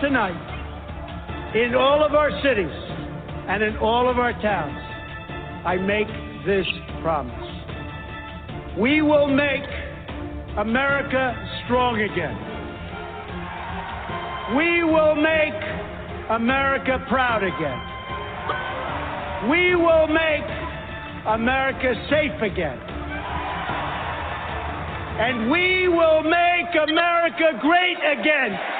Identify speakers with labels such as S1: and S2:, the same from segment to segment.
S1: Tonight, in all of our cities and in all of our towns, I make this promise. We will make America strong again. We will make America proud again. We will make America safe again. And we will make America great again.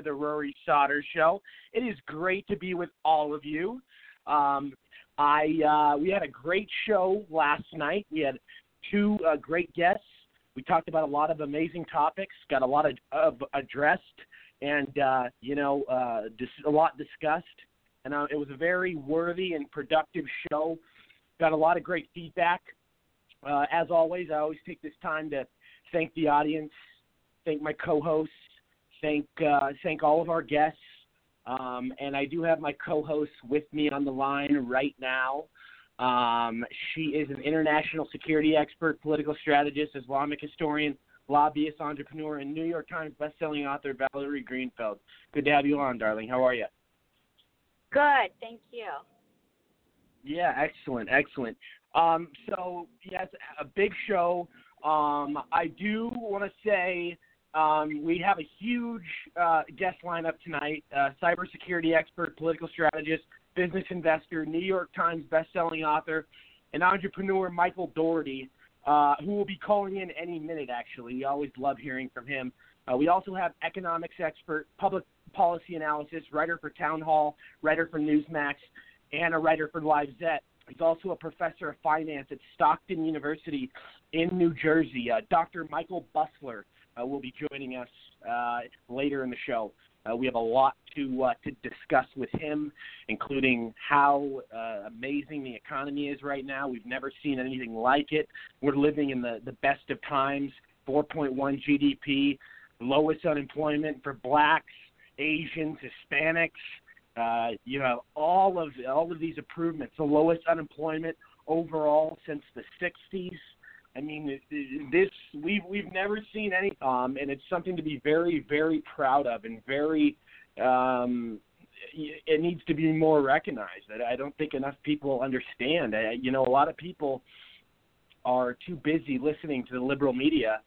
S2: Into the Rory Sauter Show. It is great to be with all of you. Um, I uh, we had a great show last night. We had two uh, great guests. We talked about a lot of amazing topics. Got a lot of, of addressed, and uh, you know, uh, dis- a lot discussed. And uh, it was a very worthy and productive show. Got a lot of great feedback. Uh, as always, I always take this time to thank the audience, thank my co-hosts, thank uh, thank all of our guests, um, and I do have my co-host with me on the line right now. Um, she is an international security expert, political strategist, Islamic historian, lobbyist, entrepreneur, and New York Times bestselling author Valerie Greenfeld. Good to have you on, darling. How are you?
S3: Good, thank you.
S2: Yeah, excellent, excellent. Um, so yes, a big show. Um, I do want to say um, we have a huge uh, guest lineup tonight: uh, cybersecurity expert, political strategist, business investor, New York Times best-selling author, and entrepreneur Michael Daugherty, uh, who will be calling in any minute. Actually, we always love hearing from him. Uh, we also have economics expert, public policy analysis, writer for Townhall, writer for Newsmax, and a writer for LifeZette. He's also a professor of finance at Stockton University in New Jersey. Uh, Dr. Michael Busler uh, will be joining us uh, later in the show. Uh, we have a lot to uh, to discuss with him, including how uh, amazing the economy is right now. We've never seen anything like it. We're living in the, the best of times. 4.1 GDP, lowest unemployment for blacks, Asians, Hispanics. Uh, you have all of all of these improvements, the lowest unemployment overall since the 60s. I mean, this we've we've never seen any, um, and it's something to be very very proud of, and very um, it needs to be more recognized. I don't think enough people understand. I, you know, a lot of people are too busy listening to the liberal media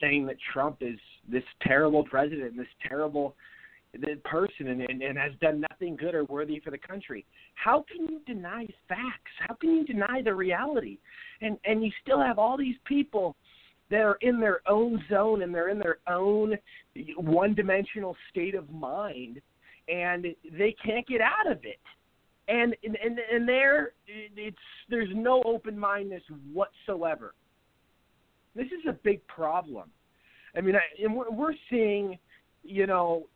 S2: saying that Trump is this terrible president, this terrible person and, and, and has done nothing good or worthy for the country. How can you deny facts? How can you deny the reality? And and you still have all these people that are in their own zone and they're in their own one-dimensional state of mind, and they can't get out of it. And and and, there, it's there's no open mindedness whatsoever. This is a big problem. I mean, I, and we're seeing, you know,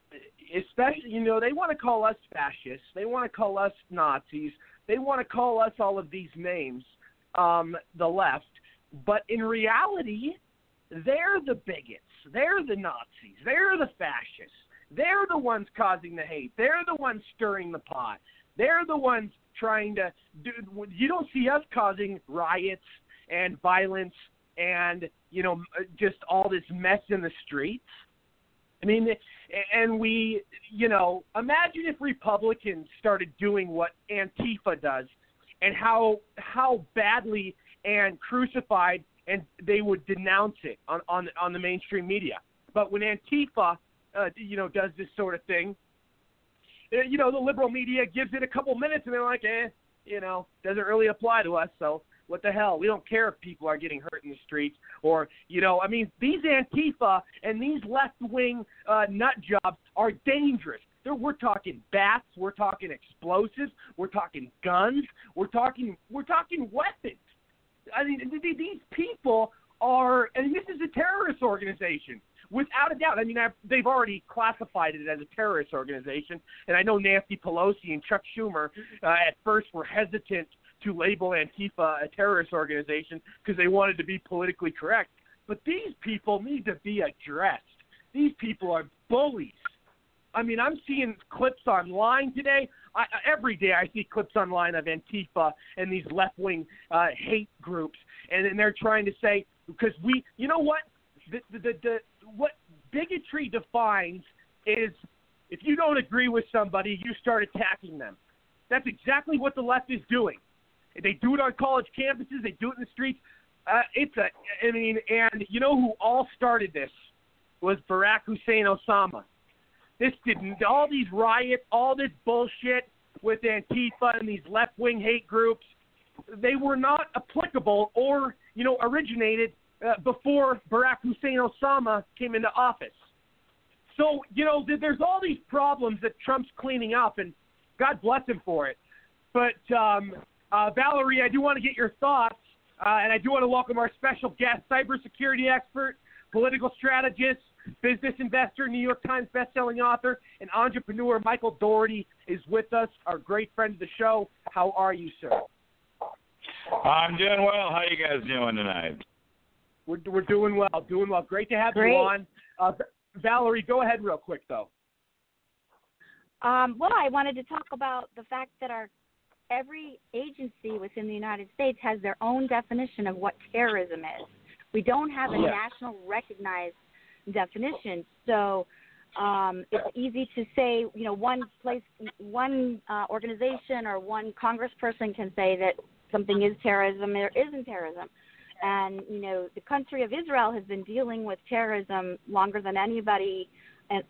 S2: especially you know they want to call us fascists. They want to call us nazis. They want to call us all of these names um the left. But in reality they're the bigots. They're the nazis. They're the fascists. They're the ones causing the hate. They're the ones stirring the pot. They're the ones trying to do you don't see us causing riots and violence and you know just all this mess in the streets. I mean, and we, you know, imagine if Republicans started doing what Antifa does, and how how badly and crucified and they would denounce it on on on the mainstream media. But when Antifa, uh, you know, does this sort of thing, uh, you know, the liberal media gives it a couple minutes, and they're like, eh, you know, doesn't really apply to us, so what the hell? We don't care if people are getting hurt in the streets or, you know, I mean, these Antifa and these left wing uh, nut jobs are dangerous. They're, we're talking bats, we're talking explosives, we're talking guns, we're talking we're talking weapons. I mean, these people are, and this is a terrorist organization without a doubt. I mean, I've, they've already classified it as a terrorist organization, and I know Nancy Pelosi and Chuck Schumer uh, at first were hesitant to label Antifa a terrorist organization because they wanted to be politically correct. But these people need to be addressed. These people are bullies. I mean, I'm seeing clips online today. I, every day I see clips online of Antifa and these left wing uh, hate groups, and they're trying to say because we, you know what, the, the, the, the what bigotry defines is if you don't agree with somebody, you start attacking them. That's exactly what the left is doing. They do it on college campuses. They do it in the streets. Uh, it's a, I mean, and you know who all started this was Barack Hussein Osama. This didn't. All these riots, all this bullshit with Antifa and these left-wing hate groups, they were not applicable or you know originated uh, before Barack Hussein Osama came into office. So, you know, th- there's all these problems that Trump's cleaning up, and God bless him for it. But, um, uh, Valerie, I do want to get your thoughts, uh, and I do want to welcome our special guest, cybersecurity expert, political strategist, business investor, New York Times bestselling author, and entrepreneur Michael Daugherty is with us, our great friend of the show. How are you, sir?
S4: I'm doing well. How are you guys doing tonight?
S2: We're, we're doing well, doing well. Great to have
S5: Great.
S2: you on. Uh, Valerie, go ahead real quick, though.
S5: Um, well, I wanted to talk about the fact that our every agency within the United States has their own definition of what terrorism is. We don't have a
S2: Yeah.
S5: national recognized definition, so um, it's easy to say. You know, one place, one uh, organization, or one congressperson can say that something is terrorism or isn't terrorism. And you know, the country of Israel has been dealing with terrorism longer than anybody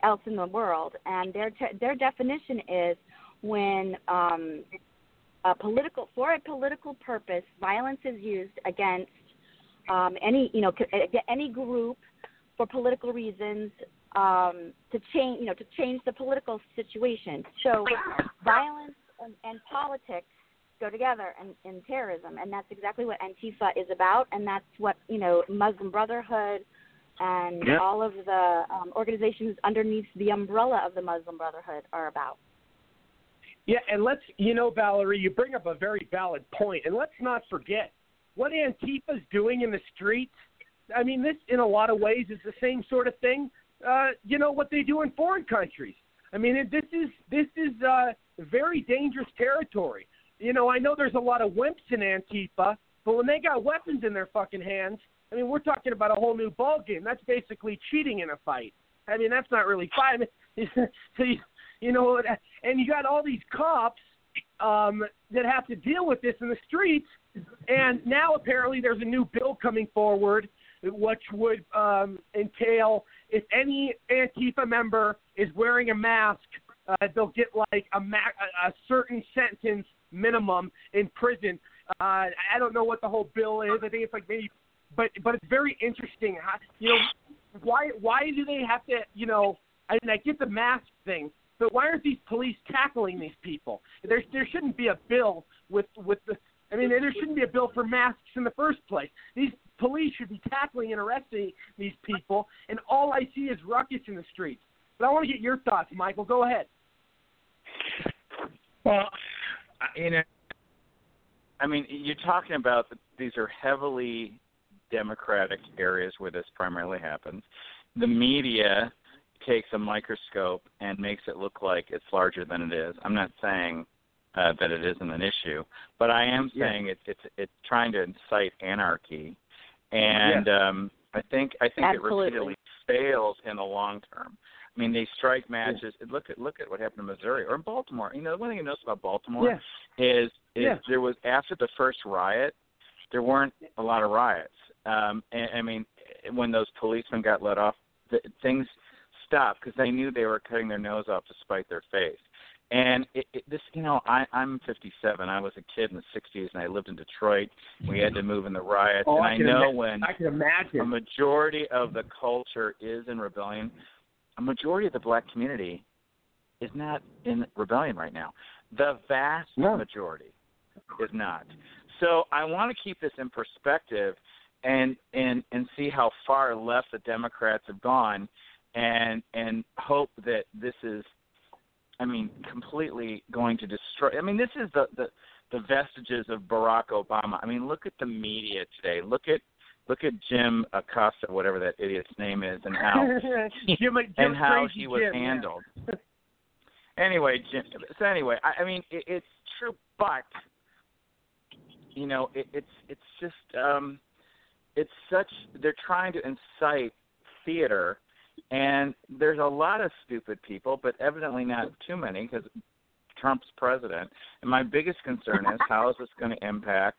S5: else in the world, and their te- their definition is when um, a political for a political purpose, violence is used against um, any you know any group for political reasons um, to change you know to change the political situation. So violence and, and politics go together in, in terrorism, and that's exactly what Antifa is about, and that's what you know Muslim Brotherhood and
S4: Yeah.
S5: all of the um, organizations underneath the umbrella of the Muslim Brotherhood are about.
S2: Yeah, and let's, you know, Valerie, you bring up a very valid point. and let's not forget what Antifa's doing in the streets. I mean, this, in a lot of ways, is the same sort of thing. Uh, you know what they do in foreign countries. I mean, this is this is uh, very dangerous territory. You know, I know there's a lot of wimps in Antifa, but when they got weapons in their fucking hands, I mean, we're talking about a whole new ball game. That's basically cheating in a fight. I mean, that's not really fight. I mean, so you, you know, and you got all these cops um, that have to deal with this in the streets. And now apparently there's a new bill coming forward, which would um, entail if any Antifa member is wearing a mask, uh, they'll get like a, ma- a certain sentence minimum in prison. Uh, I don't know what the whole bill is. I think it's like maybe, but but it's very interesting. How, you know, why why do they have to? You know, I mean, I get the mask thing, but why aren't these police tackling these people? There there shouldn't be a bill with with the. I mean, there shouldn't be a bill for masks in the first place. These police should be tackling and arresting these people, and all I see is ruckus in the streets. But I want to get your thoughts, Michael. Go ahead.
S4: Well, you know, I mean, you're talking about that these are heavily democratic areas where this primarily happens. The media takes a microscope and makes it look like it's larger than it is. I'm not saying uh, that it isn't an issue, but I am
S2: Yeah.
S4: saying it's it's it's trying to incite anarchy, and um, I think I think
S5: Absolutely.
S4: it repeatedly fails in the long term. I mean, they strike matches. Look at look at what happened in Missouri or in Baltimore. You know, the one thing you notice about Baltimore
S2: Yeah.
S4: is is
S2: Yeah.
S4: there was after the first riot, there weren't a lot of riots. Um, and, I mean, when those policemen got let off, the, things stopped because they knew they were cutting their nose off to spite their face. And it, it, this, you know, I, I'm 57. I was a kid in the 60s, and I lived in Detroit. We had to move in the riots,
S2: Oh,
S4: and
S2: I
S4: I know
S2: ima-
S4: when
S2: I can imagine a
S4: majority of the culture is in rebellion. A majority of the black community is not in rebellion right now. The vast
S2: No.
S4: majority is not. So I want to keep this in perspective and and and see how far left the Democrats have gone and and hope that this is I mean completely going to destroy I mean this is the the the vestiges of Barack Obama. I mean look at the media today. Look at look at Jim Acosta, whatever that idiot's name is, and how
S2: Jim, Jim
S4: and how he was
S2: Jim, yeah.
S4: handled. anyway, Jim, so anyway, I, I mean it, it's true, but you know it, it's it's just um, it's such they're trying to incite theater, and there's a lot of stupid people, but evidently not too many because Trump's president. And my biggest concern is how is this going to impact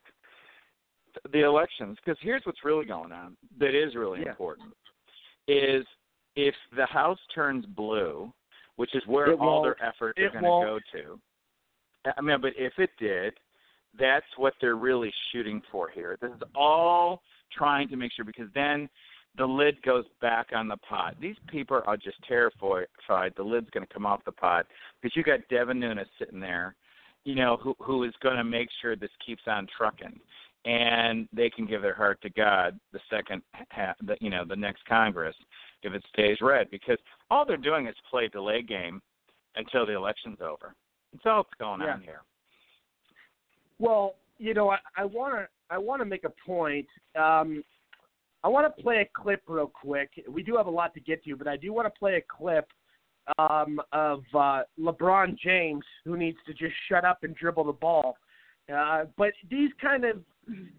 S4: the elections? Because here's what's really going on that is really
S2: Yeah.
S4: important is if the House turns blue, which is where
S2: It
S4: all
S2: won't.
S4: their efforts
S2: It
S4: are going to go to. I mean, but if it did, that's what they're really shooting for here. This is all trying to make sure because then the lid goes back on the pot. These people are just terrified. The lid's going to come off the pot because you got Devin Nunes sitting there, you know, who who is going to make sure this keeps on trucking, and they can give their heart to God the second, half, the you know, the next Congress if it stays red because all they're doing is play delay game until the election's over. That's all that's going
S2: yeah.
S4: on here.
S2: Well, you know, I want to I want to make a point. Um, I want to play a clip real quick. We do have a lot to get to, but I do want to play a clip um, of uh, LeBron James, who needs to just shut up and dribble the ball. Uh, but these kind of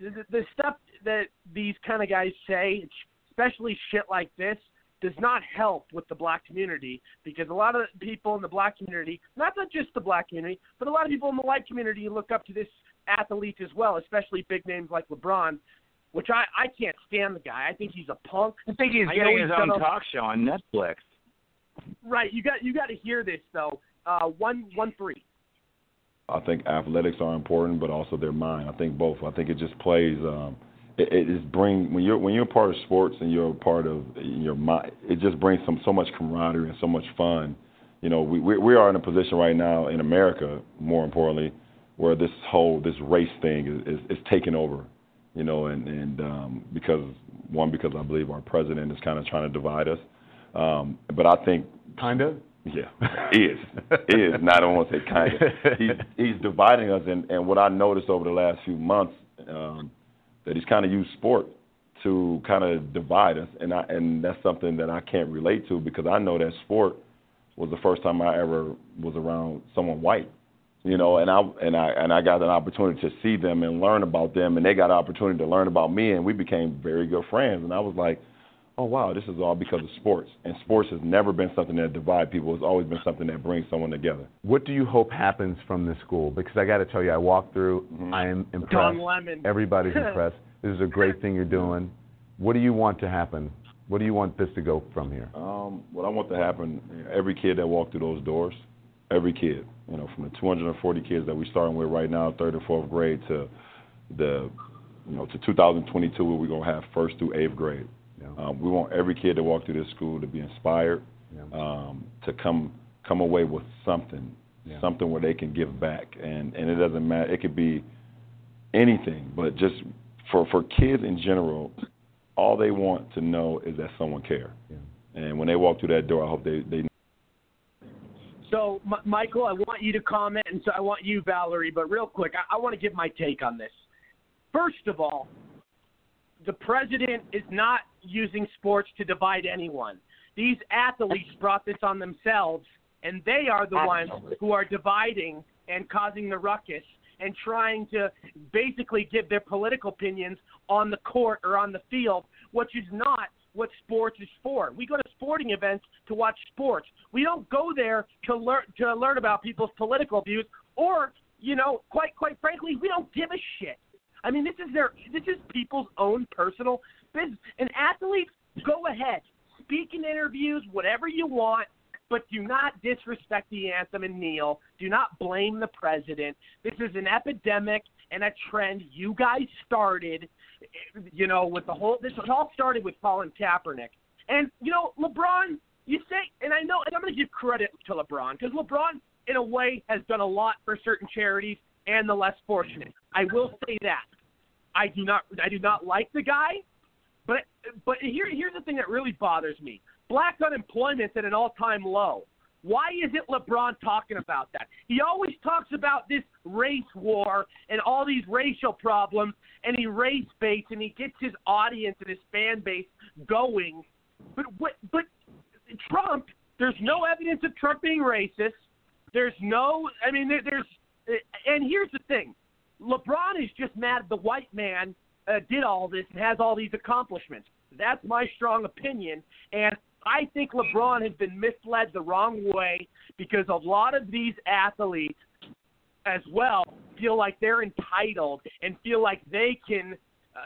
S2: the, the stuff that these kind of guys say, especially shit like this, does not help with the black community because a lot of people in the black community, not not just the black community, but a lot of people in the white community look up to this athlete as well, especially big names like LeBron, which I I can't stand the guy. I think he's a punk.
S4: I think he's
S2: I
S4: getting
S2: he's
S4: his own
S2: a,
S4: talk show on Netflix.
S2: Right, you got you got to hear this though. Uh, one one three.
S6: I think athletics are important, but also their mind. I think both. I think it just plays. Um, it, it is bring when you're when you're a part of sports and you're a part of your mind. It just brings some so much camaraderie and so much fun. You know, we we, we are in a position right now in America, more importantly, where this whole this race thing is is, is taking over. You know, and and um, because one because I believe our president is kind of trying to divide us. Um, but I think
S7: kind of.
S6: Yeah, is is not. I don't want to say kind of. He's he's dividing us, and and what I noticed over the last few months um, that he's kind of used sport to kind of divide us, and I and that's something that I can't relate to because I know that sport was the first time I ever was around someone white, you know, and I and I and I got an opportunity to see them and learn about them, and they got an opportunity to learn about me, and we became very good friends, and I was like oh wow, this is all because of sports. And sports has never been something that divides people. It's always been something that brings someone together.
S7: What do you hope happens from this school? Because I got to tell you, I walked through.
S6: Mm-hmm.
S7: I am impressed.
S2: Don Lemon.
S7: Everybody's impressed. This is a great thing you're doing. What do you want to happen? What do you want this to go from here?
S6: Um, what I want to happen, every kid that walked through those doors, every kid, you know, from the 240 kids that we're starting with right now, third and fourth grade, to the, you know, to 2022 where we're gonna have first through eighth grade
S7: Yeah.
S6: Um, we want every kid that walk through this school to be inspired,
S7: Yeah.
S6: um, to come come away with something,
S7: Yeah.
S6: something where they can give back, and and it doesn't matter. It could be anything, but just for for kids in general, all they want to know is that someone cares. And when they walk through that door, I hope they they
S2: So, M- Michael, I want you to comment, and so I want you, Valerie. But real quick, I, I want to give my take on this. First of all, the president is not using sports to divide anyone. These athletes brought this on themselves, and they are the ones who are dividing and causing the ruckus and trying to basically give their political opinions on the court or on the field, which is not what sports is for. We go to sporting events to watch sports. We don't go there to learn to learn about people's political views or, you know, quite quite frankly, we don't give a shit. I mean, this is their this is people's own personal business. And athletes, go ahead, speak in interviews, whatever you want, but do not disrespect the anthem and kneel. Do not blame the president. This is an epidemic and a trend you guys started. You know, with the whole this all started with Colin Kaepernick, and you know, LeBron. You say, and I know, and I'm going to give credit to LeBron because LeBron, in a way, has done a lot for certain charities and the less fortunate. I will say that. I do not I do not like the guy, but but here here's the thing that really bothers me. Black unemployment's at an all-time low. Why isn't LeBron talking about that? He always talks about this race war and all these racial problems, and he race baits and he gets his audience and his fan base going. But what? But Trump, there's no evidence of Trump being racist. There's no. I mean, there, there's. And here's the thing: LeBron is just mad the white man uh, did all this and has all these accomplishments. That's my strong opinion, and I think LeBron has been misled the wrong way because a lot of these athletes, as well, feel like they're entitled and feel like they can. Uh,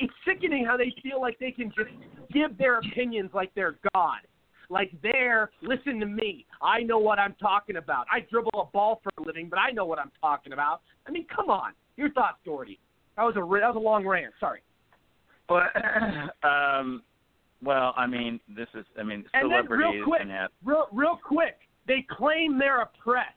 S2: it's sickening how they feel like they can just give their opinions like they're God. Like they're, listen to me. I know what I'm talking about. I dribble a ball for a living, but I know what I'm talking about. I mean, come on. Your thoughts, Daugherty. That was a that was a long rant. Sorry.
S4: but um, well, I mean, this is, I mean,
S2: And then
S4: celebrities
S2: real quick,
S4: and
S2: real real quick, they claim they're oppressed.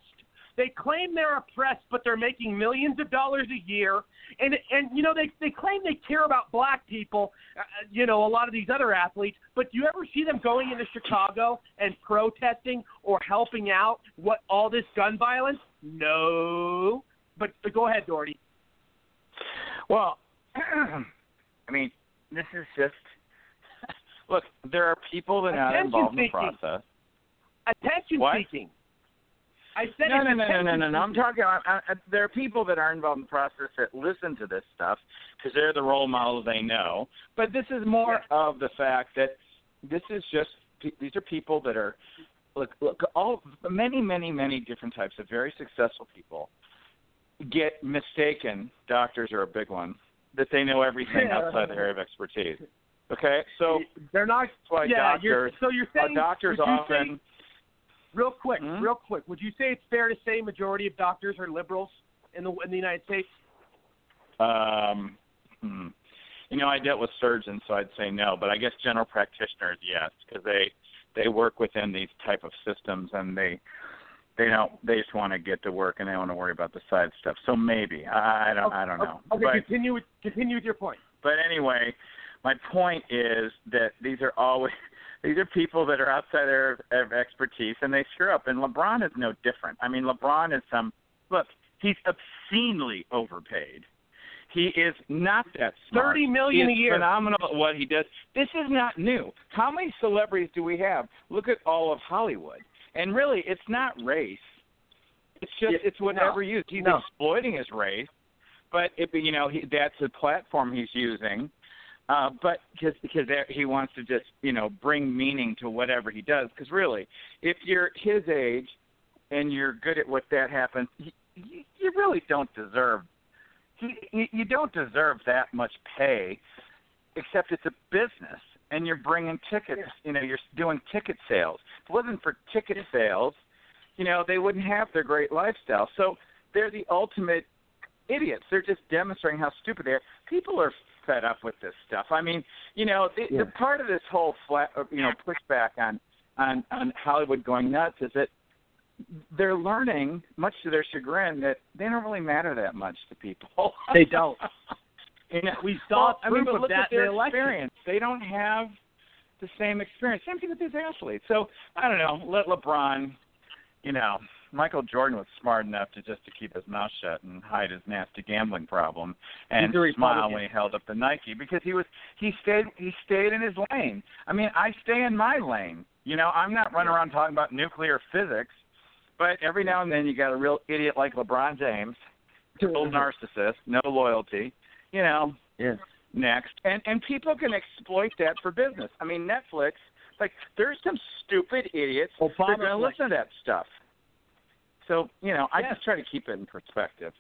S2: They claim they're oppressed, but they're making millions of dollars a year, and and you know they they claim they care about black people. Uh, you know, a lot of these other athletes, but do you ever see them going into Chicago and protesting or helping out what all this gun violence? No. But, but go ahead, Daugherty.
S4: Well, I mean, this is just. Look, there are people that are involved in the process.
S2: Attention
S4: What?
S2: seeking. I said
S4: No, no, no, no, no, no, no. I'm talking. I, I, there are people that are involved in the process that listen to this stuff because they're the role models they know. But this is more of the fact that this is just these are people that are look look all many many many different types of very successful people get mistaken. Doctors are a big one that they know everything
S2: Yeah.
S4: outside their area of expertise. Okay, so
S2: they're not. yeah, you're,
S4: doctors
S2: so you're
S4: uh,
S2: saying
S4: doctors often.
S2: Say, real quick,
S4: Hmm?
S2: real quick. Would you say it's fair to say majority of doctors are liberals in the in the United States?
S4: Um, hmm. You know, I dealt with surgeons, so I'd say no. But I guess general practitioners, yes, because they they work within these type of systems, and they they don't they just want to get to work and they don't want to worry about the side stuff. So maybe I, I don't I don't know.
S2: Okay,
S4: But
S2: continue with continue with your point.
S4: but anyway, my point is that these are always these are people that are outside their of expertise and they screw up. And LeBron is no different. I mean, LeBron is some look. He's obscenely overpaid. He is not that smart.
S2: Thirty million a year.
S4: Phenomenal at what he does. This is not new. How many celebrities do we have? Look at all of Hollywood. And really, it's not race. It's just
S2: Yeah,
S4: it's whatever
S2: no,
S4: you. He's
S2: no.
S4: exploiting his race, but it, you know he, that's the platform he's using. Uh, but because because he wants to just you know bring meaning to whatever he does. Because really, if you're his age and you're good at what that happens, you, you really don't deserve. You, don't deserve that much pay, except it's a business and you're bringing tickets. You know, you're doing ticket sales. If it wasn't for ticket sales, you know, they wouldn't have their great lifestyle. So they're the ultimate idiots. They're just demonstrating how stupid they are. People are fed up with this stuff. I mean, you know, the,
S2: Yeah.
S4: the part of this whole flat, uh, you know, pushback on on on Hollywood going nuts is that they're learning, much to their chagrin, that they don't really matter that much to people.
S2: They don't.
S4: you know,
S2: We saw
S4: well, I
S2: proof
S4: mean, but
S2: of
S4: look
S2: that
S4: at their
S2: the election.
S4: experience. They don't have the same experience. Same thing with these athletes. So I don't know. Let LeBron, you know, Michael Jordan was smart enough to just to keep his mouth shut and hide his nasty gambling problem and smile when he held up the Nike because he was he stayed he stayed in his lane. I mean, I stay in my lane. You know, I'm not running around talking about nuclear physics, but every now and then you got a real idiot like LeBron James, total narcissist, no loyalty. You know,
S2: Yeah.
S4: next and and people can exploit that for business i mean netflix like there's some stupid idiots that are
S2: Obama
S4: going to
S2: flick.
S4: listen to that stuff so you know i
S2: Yeah.
S4: just try to keep it in perspective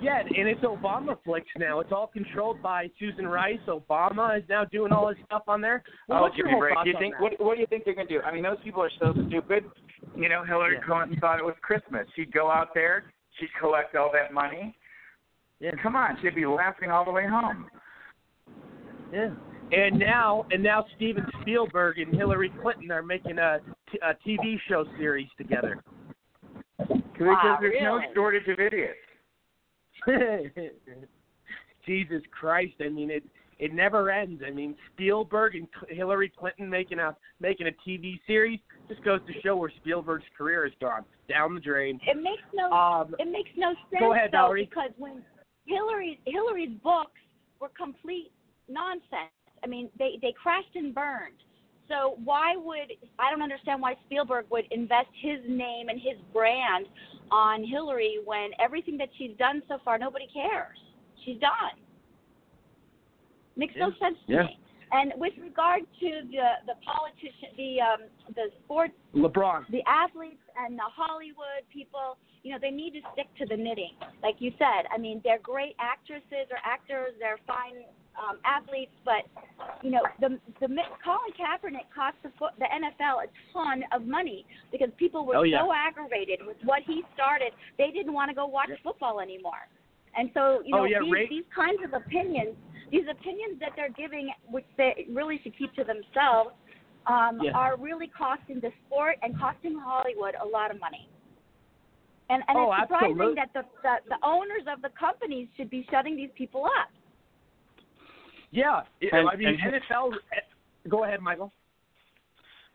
S2: Yeah, and it's Obama flicks now. It's all controlled by Susan Rice. Obama is now doing all his stuff on there. Well,
S4: oh
S2: what's
S4: give
S2: your
S4: me break do you think what what do you think they're going to do i mean those people are so stupid you know hillary
S2: Yeah.
S4: clinton thought it was christmas she'd go out there she'd collect all that money
S2: Yeah.
S4: come on she'd be laughing all the way home
S2: Yeah. And now, and now Steven Spielberg and Hillary Clinton are making a, t- a TV show series together.
S4: Because
S5: Wow,
S4: there's no shortage of idiots
S2: Jesus Christ! I mean, it it never ends. I mean, Spielberg and Hillary Clinton making a making a TV series just goes to show where Spielberg's career has gone down the drain.
S5: It makes no
S2: Um,
S5: it makes no sense
S2: Go ahead,
S5: though
S2: Valerie.
S5: because when Hillary Hillary's books were complete nonsense. I mean, they they crashed and burned. So why would I don't understand why Spielberg would invest his name and his brand on Hillary when everything that she's done so far nobody cares. She's done. Makes no sense to
S4: Yeah.
S5: me. And with regard to the the politician, the um, the sports
S2: LeBron.
S5: the athletes and the Hollywood people, you know, they need to stick to the knitting. Like you said, I mean, they're great actresses or actors, they're fine um, athletes, but you know, the the Colin Kaepernick cost the the NFL a ton of money because people were
S2: Oh, yeah.
S5: so aggravated with what he started, they didn't want to go watch football anymore. And so, you
S2: Oh,
S5: know,
S2: yeah,
S5: these,
S2: Ray-
S5: these kinds of opinions, these opinions that they're giving, which they really should keep to themselves, um,
S2: Yeah.
S5: are really costing the sport and costing Hollywood a lot of money. And, and
S2: Oh,
S5: it's surprising
S2: absolute-
S5: that the, the the owners of the companies should be shutting these people up.
S2: Yeah,
S4: And-
S2: I mean
S4: and-
S2: NFL. Go ahead, Michael.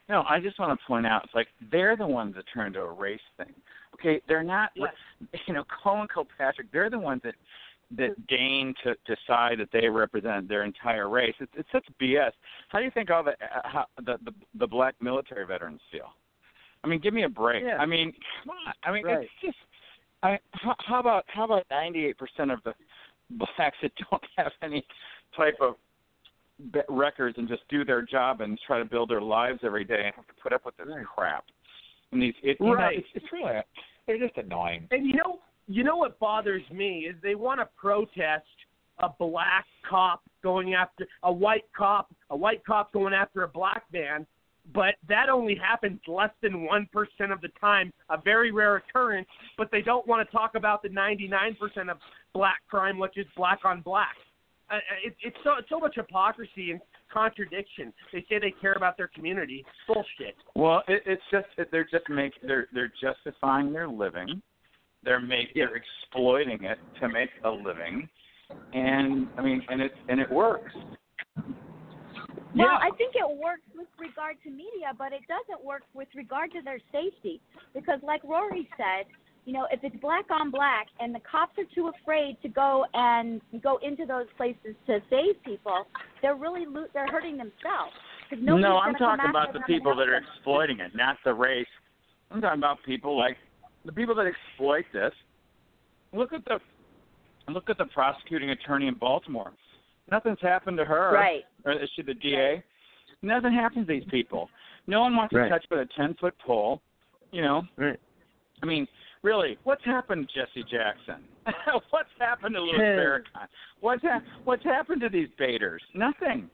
S4: No, I just want to point out, it's like they're the ones that turned to a race thing. Okay, they're not.
S2: Yes.
S4: You know, Colin Kilpatrick. They're the ones that that deign to decide that they represent their entire race. It's, it's such BS. How do you think all the uh, how, the, the the black military veterans feel? I mean, give me a break.
S2: Yeah.
S4: I mean, come on. I mean,
S2: Right.
S4: it's just. I how, how about how about ninety eight percent of the blacks that don't have any type of be- records and just do their job and try to build their lives every day and have to put up with this crap. And these, it, you know,
S2: Right.
S4: it's, it's really, they're just annoying.
S2: And you know, you know what bothers me is they want to protest a black cop going after a white cop, a white cop going after a black man, but that only happens less than one percent of the time, a very rare occurrence. But they don't want to talk about the ninety-nine percent of black crime, which is black on black. Uh, uh, it, it's so it's so much hypocrisy and contradiction. They say they care about their community. Bullshit.
S4: Well, it, it's just it, they're just make they're they're justifying their living. They're make they're exploiting it to make a living, and I mean, and it and it works.
S5: Well,
S2: Yeah.
S5: I think it works with regard to media, but it doesn't work with regard to their safety. Because, like Rory said, you know, if it's black on black and the cops are too afraid to go and go into those places to save people, they're really lo- they're hurting themselves. 'Cause nobody's
S4: no, I'm talking about the people that are
S5: them.
S4: exploiting it, not the race. I'm talking about people like the people that exploit this. Look at the look at the prosecuting attorney in Baltimore. Nothing's happened to her.
S5: Right.
S4: Or is she the DA? Nothing happens to these people. No one wants
S2: Right.
S4: to touch but a ten foot pole. You know.
S2: Right.
S4: I mean, really, what's happened to Jesse Jackson? what's happened to Louis. Farrakhan? What's ha- what's happened to these baiters? Nothing.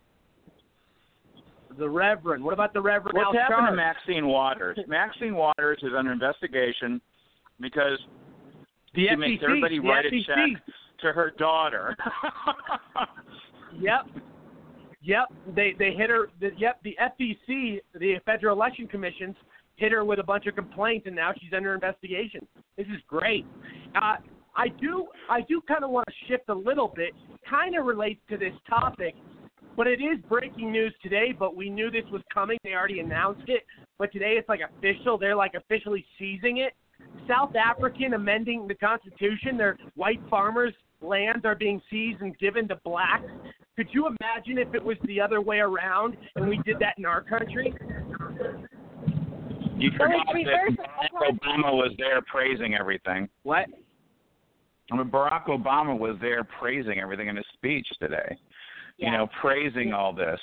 S2: The Reverend. What about the Reverend
S4: What's
S2: Al
S4: happened to Maxine Waters? Maxine Waters is under investigation because
S2: The
S4: she makes everybody
S2: the
S4: write a check to her daughter.
S2: Yep. Yep. They they hit her. The, yep. The FEC, the Federal Election Commissions, hit her with a bunch of complaints, and now she's under investigation. This is great. Uh, I do I do kind of want to shift a little bit. Kind of relates to this topic, but it is breaking news today. But we knew this was coming. They already announced it. But today it's like official. They're like officially seizing it. South African amending the Constitution. Their white farmers' lands are being seized and given to blacks. Could you imagine if it was the other way around and we did that in our country?
S4: You forgot that Barack Obama was there praising everything.
S2: What?
S4: I mean, Barack Obama was there praising everything in his speech today.
S5: Yeah.
S4: You know, praising all this,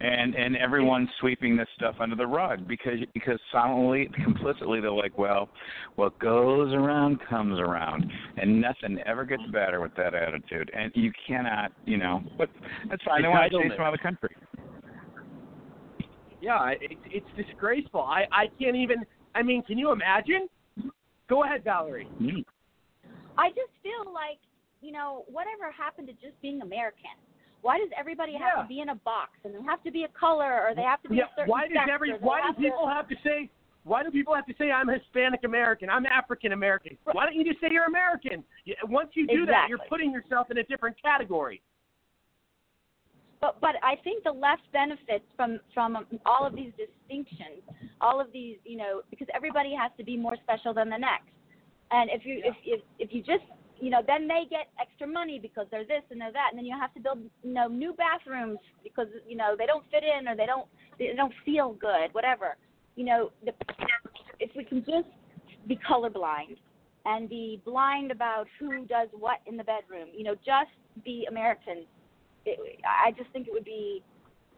S4: and and everyone's sweeping this stuff under the rug because because silently, complicitly, they're like, well, what goes around comes around, and nothing ever gets better with that attitude. And you cannot, you know, but that's fine. They want to chase
S2: Entitlement.
S4: them out country.
S2: Yeah, it, it's disgraceful. I I can't even. I mean, can you imagine? Go ahead, Valerie.
S4: Mm.
S5: I just feel like, you know, whatever happened to just being American? Why does everybody have to be in a box and they have to be a color or they have to be
S2: Yeah.
S5: a certain
S2: Why does
S5: sex,
S2: every? Why do
S5: have to-
S2: people have to say? Why do people have to say I'm Hispanic American? I'm African American. Why don't you just say you're American? Once you do that, you're putting yourself in a different category.
S5: But but I think the left benefits from from all of these distinctions, all of these, you know, because everybody has to be more special than the next. And if you if if if you just you know, then they get extra money because they're this and they're that, and then you have to build, you know, new bathrooms because you know they don't fit in or they don't they don't feel good, whatever. You know, the, if we can just be colorblind and be blind about who does what in the bedroom, you know, just be Americans. It, I just think it would be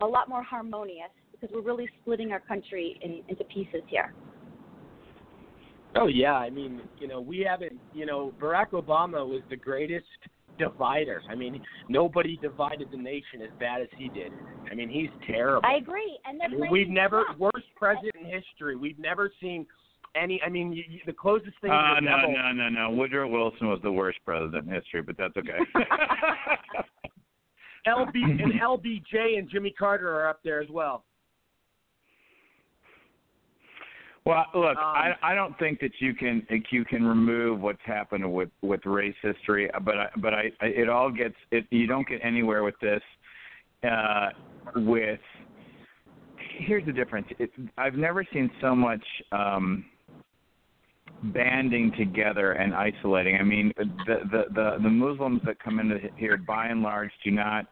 S5: a lot more harmonious because we're really splitting our country in, into pieces here.
S2: Oh yeah, I mean, you know, we haven't, you know, Barack Obama was the greatest divider. I mean, nobody divided the nation as bad as he did. I mean, he's terrible.
S5: I agree, and they're
S2: We've never
S5: Trump.
S2: worst president in history. We've never seen any. I mean, you, you, the closest thing
S4: Uh,
S2: to the
S4: no,
S2: devil.
S4: no, no, no. Woodrow Wilson was the worst president in history, but that's okay.
S2: LB and LBJ and Jimmy Carter are up there as well.
S4: Well, look,
S2: Um,
S4: I I don't think that you can you can remove what's happened with with race history, but I, but I, I it all gets it. You don't get anywhere with this. Uh, with here's the difference. It, I've never seen so much um, banding together and isolating. I mean, the, the the the Muslims that come into here, by and large, do not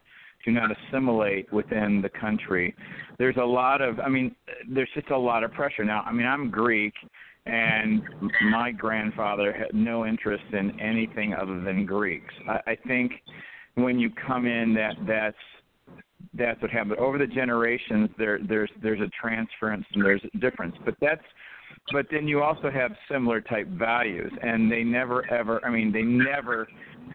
S4: do not assimilate within the country. There's a lot of, I mean, there's just a lot of pressure now. I mean, I'm Greek, and my grandfather had no interest in anything other than Greeks. I, I think when you come in, that that's that's what happened. Over the generations, there there's there's a transference and there's a difference. But that's but then you also have similar type values, and they never ever. I mean, they never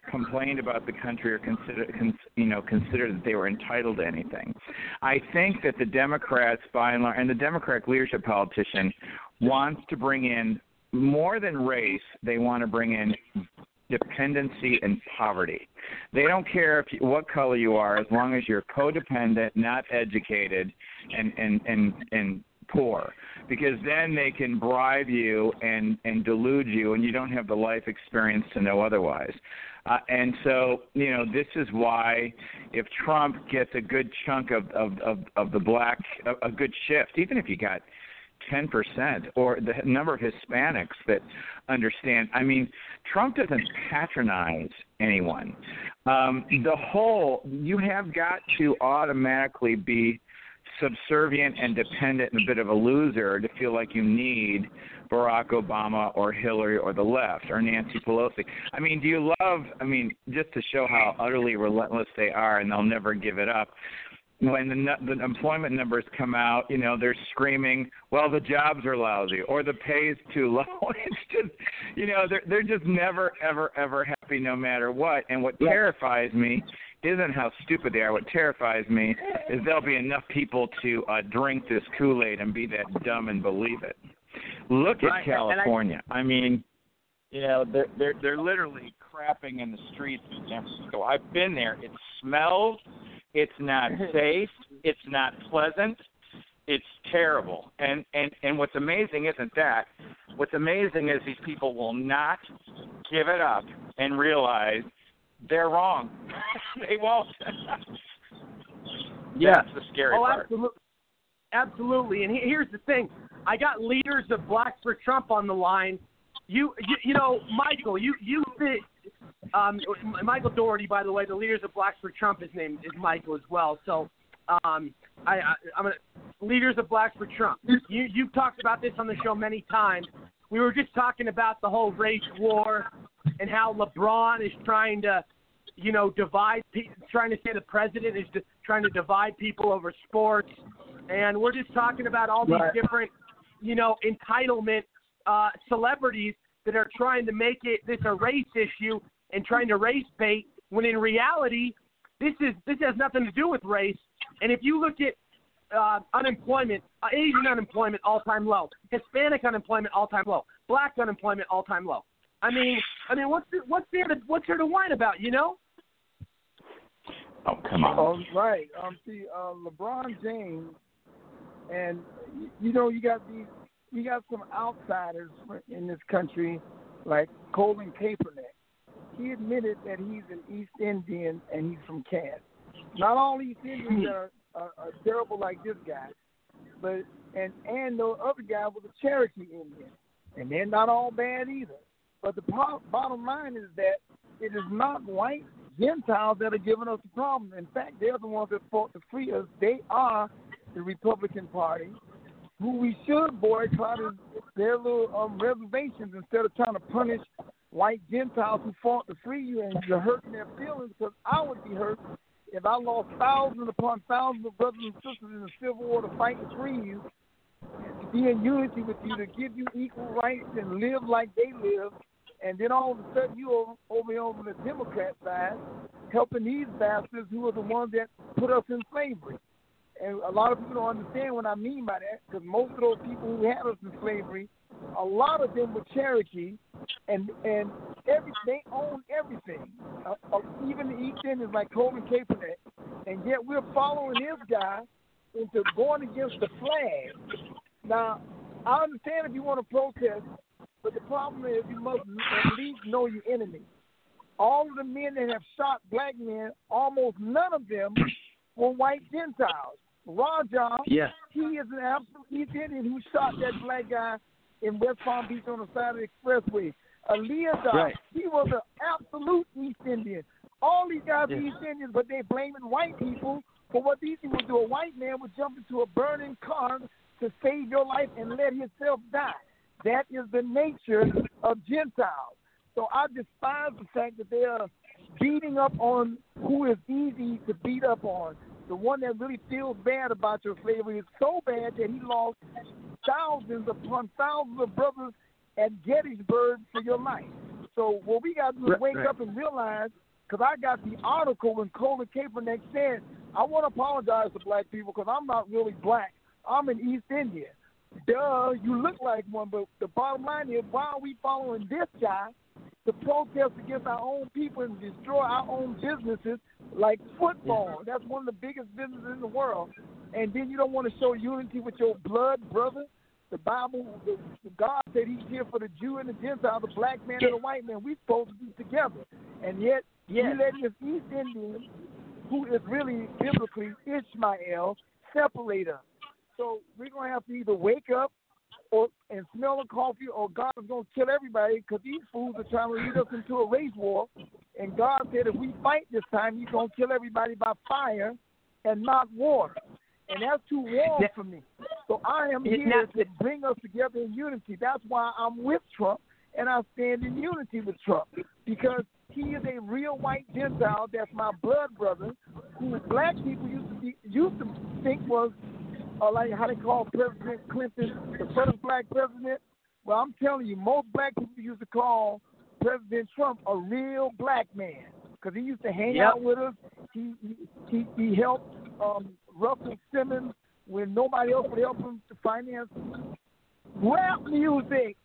S4: complained about the country or consider cons, you know considered that they were entitled to anything. I think that the Democrats, by and large, and the Democratic leadership politician wants to bring in more than race. They want to bring in dependency and poverty. They don't care if you, what color you are, as long as you're codependent, not educated, and and and and poor because then they can bribe you and and delude you and you don't have the life experience to know otherwise uh, and so you know this is why if Trump gets a good chunk of of of, of the black a, a good shift even if you got 10% or the number of Hispanics that understand. I mean, Trump doesn't patronize anyone. Um, the whole, you have got to automatically be subservient and dependent and a bit of a loser to feel like you need Barack Obama or Hillary or the left or Nancy Pelosi. I mean, do you love, I mean, just to show how utterly relentless they are and they'll never give it up when the, the employment numbers come out, you know, they're screaming, "Well, the jobs are lousy or the pay is too low." It's just, you know, they're they're just never, ever, ever happy, no matter what. And what terrifies me isn't how stupid they are. What terrifies me is there'll be enough people to uh, drink this Kool Aid and be that dumb and believe it. Look
S2: Right,
S4: at
S2: and I-
S4: California. I, mean, you know, they're they're they're literally crapping in the streets in San Francisco. I've been there. It smells. It's not safe. It's not pleasant. It's terrible. And and and what's amazing isn't that. What's amazing is these people will not give it up and realize they're wrong. they won't.
S2: Yeah.
S4: That's the scary
S2: oh,
S4: part.
S2: absolutely, absolutely. And he- here's the thing: I got leaders of Blacks for Trump on the line. You, you, you know, Michael, you, you um, Michael Daugherty, by the way, the leaders of Blacks for Trump, his name is Michael as well. So, um, I, I, I'm gonna leaders of Blacks for Trump. You, you've talked about this on the show many times. We were just talking about the whole race war and how LeBron is trying to you know, divide, pe- trying to say the president is di- trying to divide people over sports. And we're just talking about all these
S8: Right.
S2: different, you know, entitlement uh, celebrities that are trying to make it this a race issue and trying to race bait. When in reality, this is this has nothing to do with race. And if you look at uh, unemployment, uh, Asian unemployment all time low, Hispanic unemployment all time low, Black unemployment all time low. I mean, I mean, what's there, what's there to what's there to whine about? You know?
S4: Oh come on.
S8: Um, right. Um, see, uh, LeBron James, and you know, you got these, you got some outsiders in this country, like Colin Kaepernick. He admitted that he's an East Indian and he's from Cass. Not all East Indians hmm. are, are, are terrible like this guy, but and and the other guy was a Cherokee Indian, and they're not all bad either. But the po- bottom line is that it is not white Gentiles that are giving us the problem. In fact, they're the ones that fought to free us. They are the Republican Party, who we should boycott is their little um, reservations instead of trying to punish white Gentiles who fought to free you and you're hurting their feelings because I would be hurt if I lost thousands upon thousands of brothers and sisters in the Civil War to fight to free you, to be in unity with you, to give you equal rights and live like they live, and then all of a sudden you over, over here on the Democrat side helping these bastards who are the ones that put us in slavery. And a lot of people don't understand what I mean by that because most of those people who had us in slavery, a lot of them were Cherokee, and and every they own everything. Uh, uh, even the East Indians like Colin Kaepernick, and yet we're following this guy into going against the flag. Now, I understand if you want to protest, but the problem is you must at least know your enemy. All of the men that have shot black men, almost none of them were white Gentiles. Raja,
S2: Yeah.
S8: he is an absolute East Indian who shot that black guy in West Palm Beach on the side of the expressway. Eliazar,
S2: Right.
S8: he was an absolute East Indian. All these guys are East Indians, but they blaming white people for what these people do. A white man would jump into a burning car to save your life and let himself die. That is the nature of Gentiles. So I despise the fact that they are beating up on who is easy to beat up on. The one that really feels bad about your slavery is so bad that he lost thousands upon thousands of brothers at Gettysburg for your life. So what we got to do is wake
S2: right.
S8: up and realize, because I got the article when Colin Kaepernick said, I want to apologize to black people because I'm not really black. I'm an East Indian. Duh, you look like one, but the bottom line is, why are we following this guy to protest against our own people and destroy our own businesses like football? That's one of the biggest businesses in the world. And then you don't want to show unity with your blood brother. The Bible, the, God said He's here for the Jew and the Gentile, the black man and the white man. We're supposed to be together, and yet
S2: Yeah.
S8: you let this East Indian, who is really biblically Ishmael, separate us. So we're gonna have to either wake up or and smell the coffee, or God is gonna kill everybody because these fools are trying to lead us into a race war. And God said if we fight this time, He's gonna kill everybody by fire and not water. And that's too warm for me. So I am here
S2: not-
S8: to bring us together in unity. That's why I'm with Trump and I stand in unity with Trump because he is a real white Gentile. That's my blood brother, who black people used to be, used to think was uh, like how they call President Clinton the first black president. Well, I'm telling you, most black people used to call President Trump a real black man because he used to hang
S2: Yep.
S8: out with us. He he he, he helped um, Russell Simmons when nobody else would help him to finance rap music.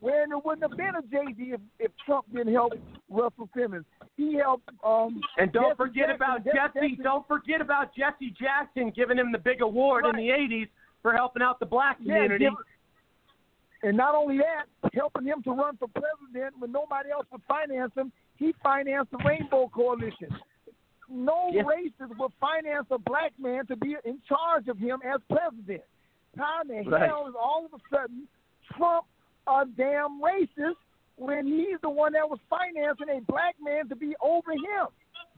S8: When there wouldn't have been a Jay Z if, if Trump didn't help Russell Simmons. He helped. Um,
S2: And don't
S8: Jesse
S2: forget
S8: Jackson.
S2: about
S8: Jesse
S2: Jesse. Don't forget about Jesse Jackson giving him the big award in the '80s for helping out the black community.
S8: give- and not only that, helping him to run for president when nobody else would finance him, he financed the Rainbow Coalition. No
S2: Yeah.
S8: racist would finance a black man to be in charge of him as president. How in the
S2: Right.
S8: hell is all of a sudden Trump a damn racist when he's the one that was financing a black man to be over him?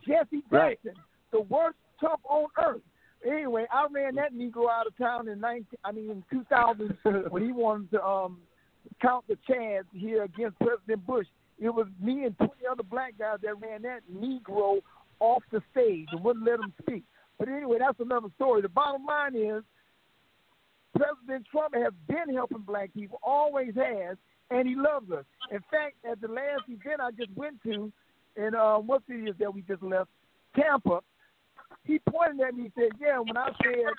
S8: Jesse
S2: Right.
S8: Jackson, the worst Trump on earth. Anyway, I ran that Negro out of town in nineteen. I mean, in 2000 when he wanted to um, count the Chads here against President Bush. It was me and 20 other black guys that ran that Negro off the stage and wouldn't let him speak. But anyway, that's another story. The bottom line is President Trump has been helping black people, always has, and he loves us. In fact, at the last event I just went to, in uh, what city is that we just left? Tampa. He pointed at me and said, "Yeah." When I said,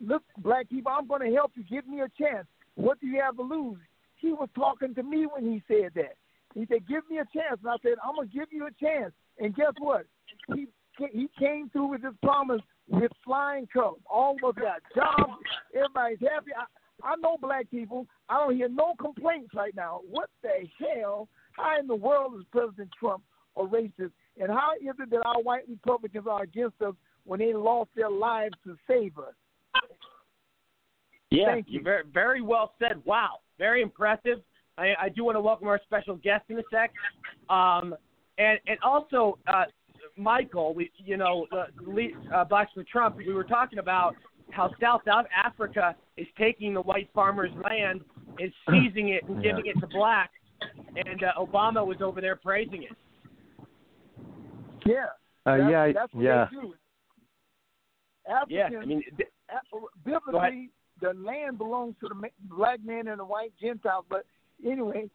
S8: "Look, black people, I'm going to help you. Give me a chance. What do you have to lose?" He was talking to me when he said that. He said, "Give me a chance," and I said, "I'm going to give you a chance." And guess what? He he came through with his promise with flying colors. All of us got jobs. Everybody's happy. I, I know black people. I don't hear no complaints right now. What the hell? How in the world is President Trump a racist? And how is it that our white Republicans are against us when they lost their lives to save us?
S2: Yeah,
S8: Thank you.
S2: Very, very well said. Wow, very impressive. I, I do want to welcome our special guest in a sec, um, and and also uh, Michael. We, you know, uh, Le- uh, Blacks for Trump. We were talking about how South Africa is taking the white farmers' land, is seizing it and giving it to blacks, and uh, Obama was over there praising it.
S8: Yeah.
S9: Uh,
S8: that's,
S9: yeah,
S8: that's what
S9: yeah.
S8: they do.
S2: Yeah, I mean, th-
S8: biblically, the land belongs to the black man and the white Gentile. But anyway,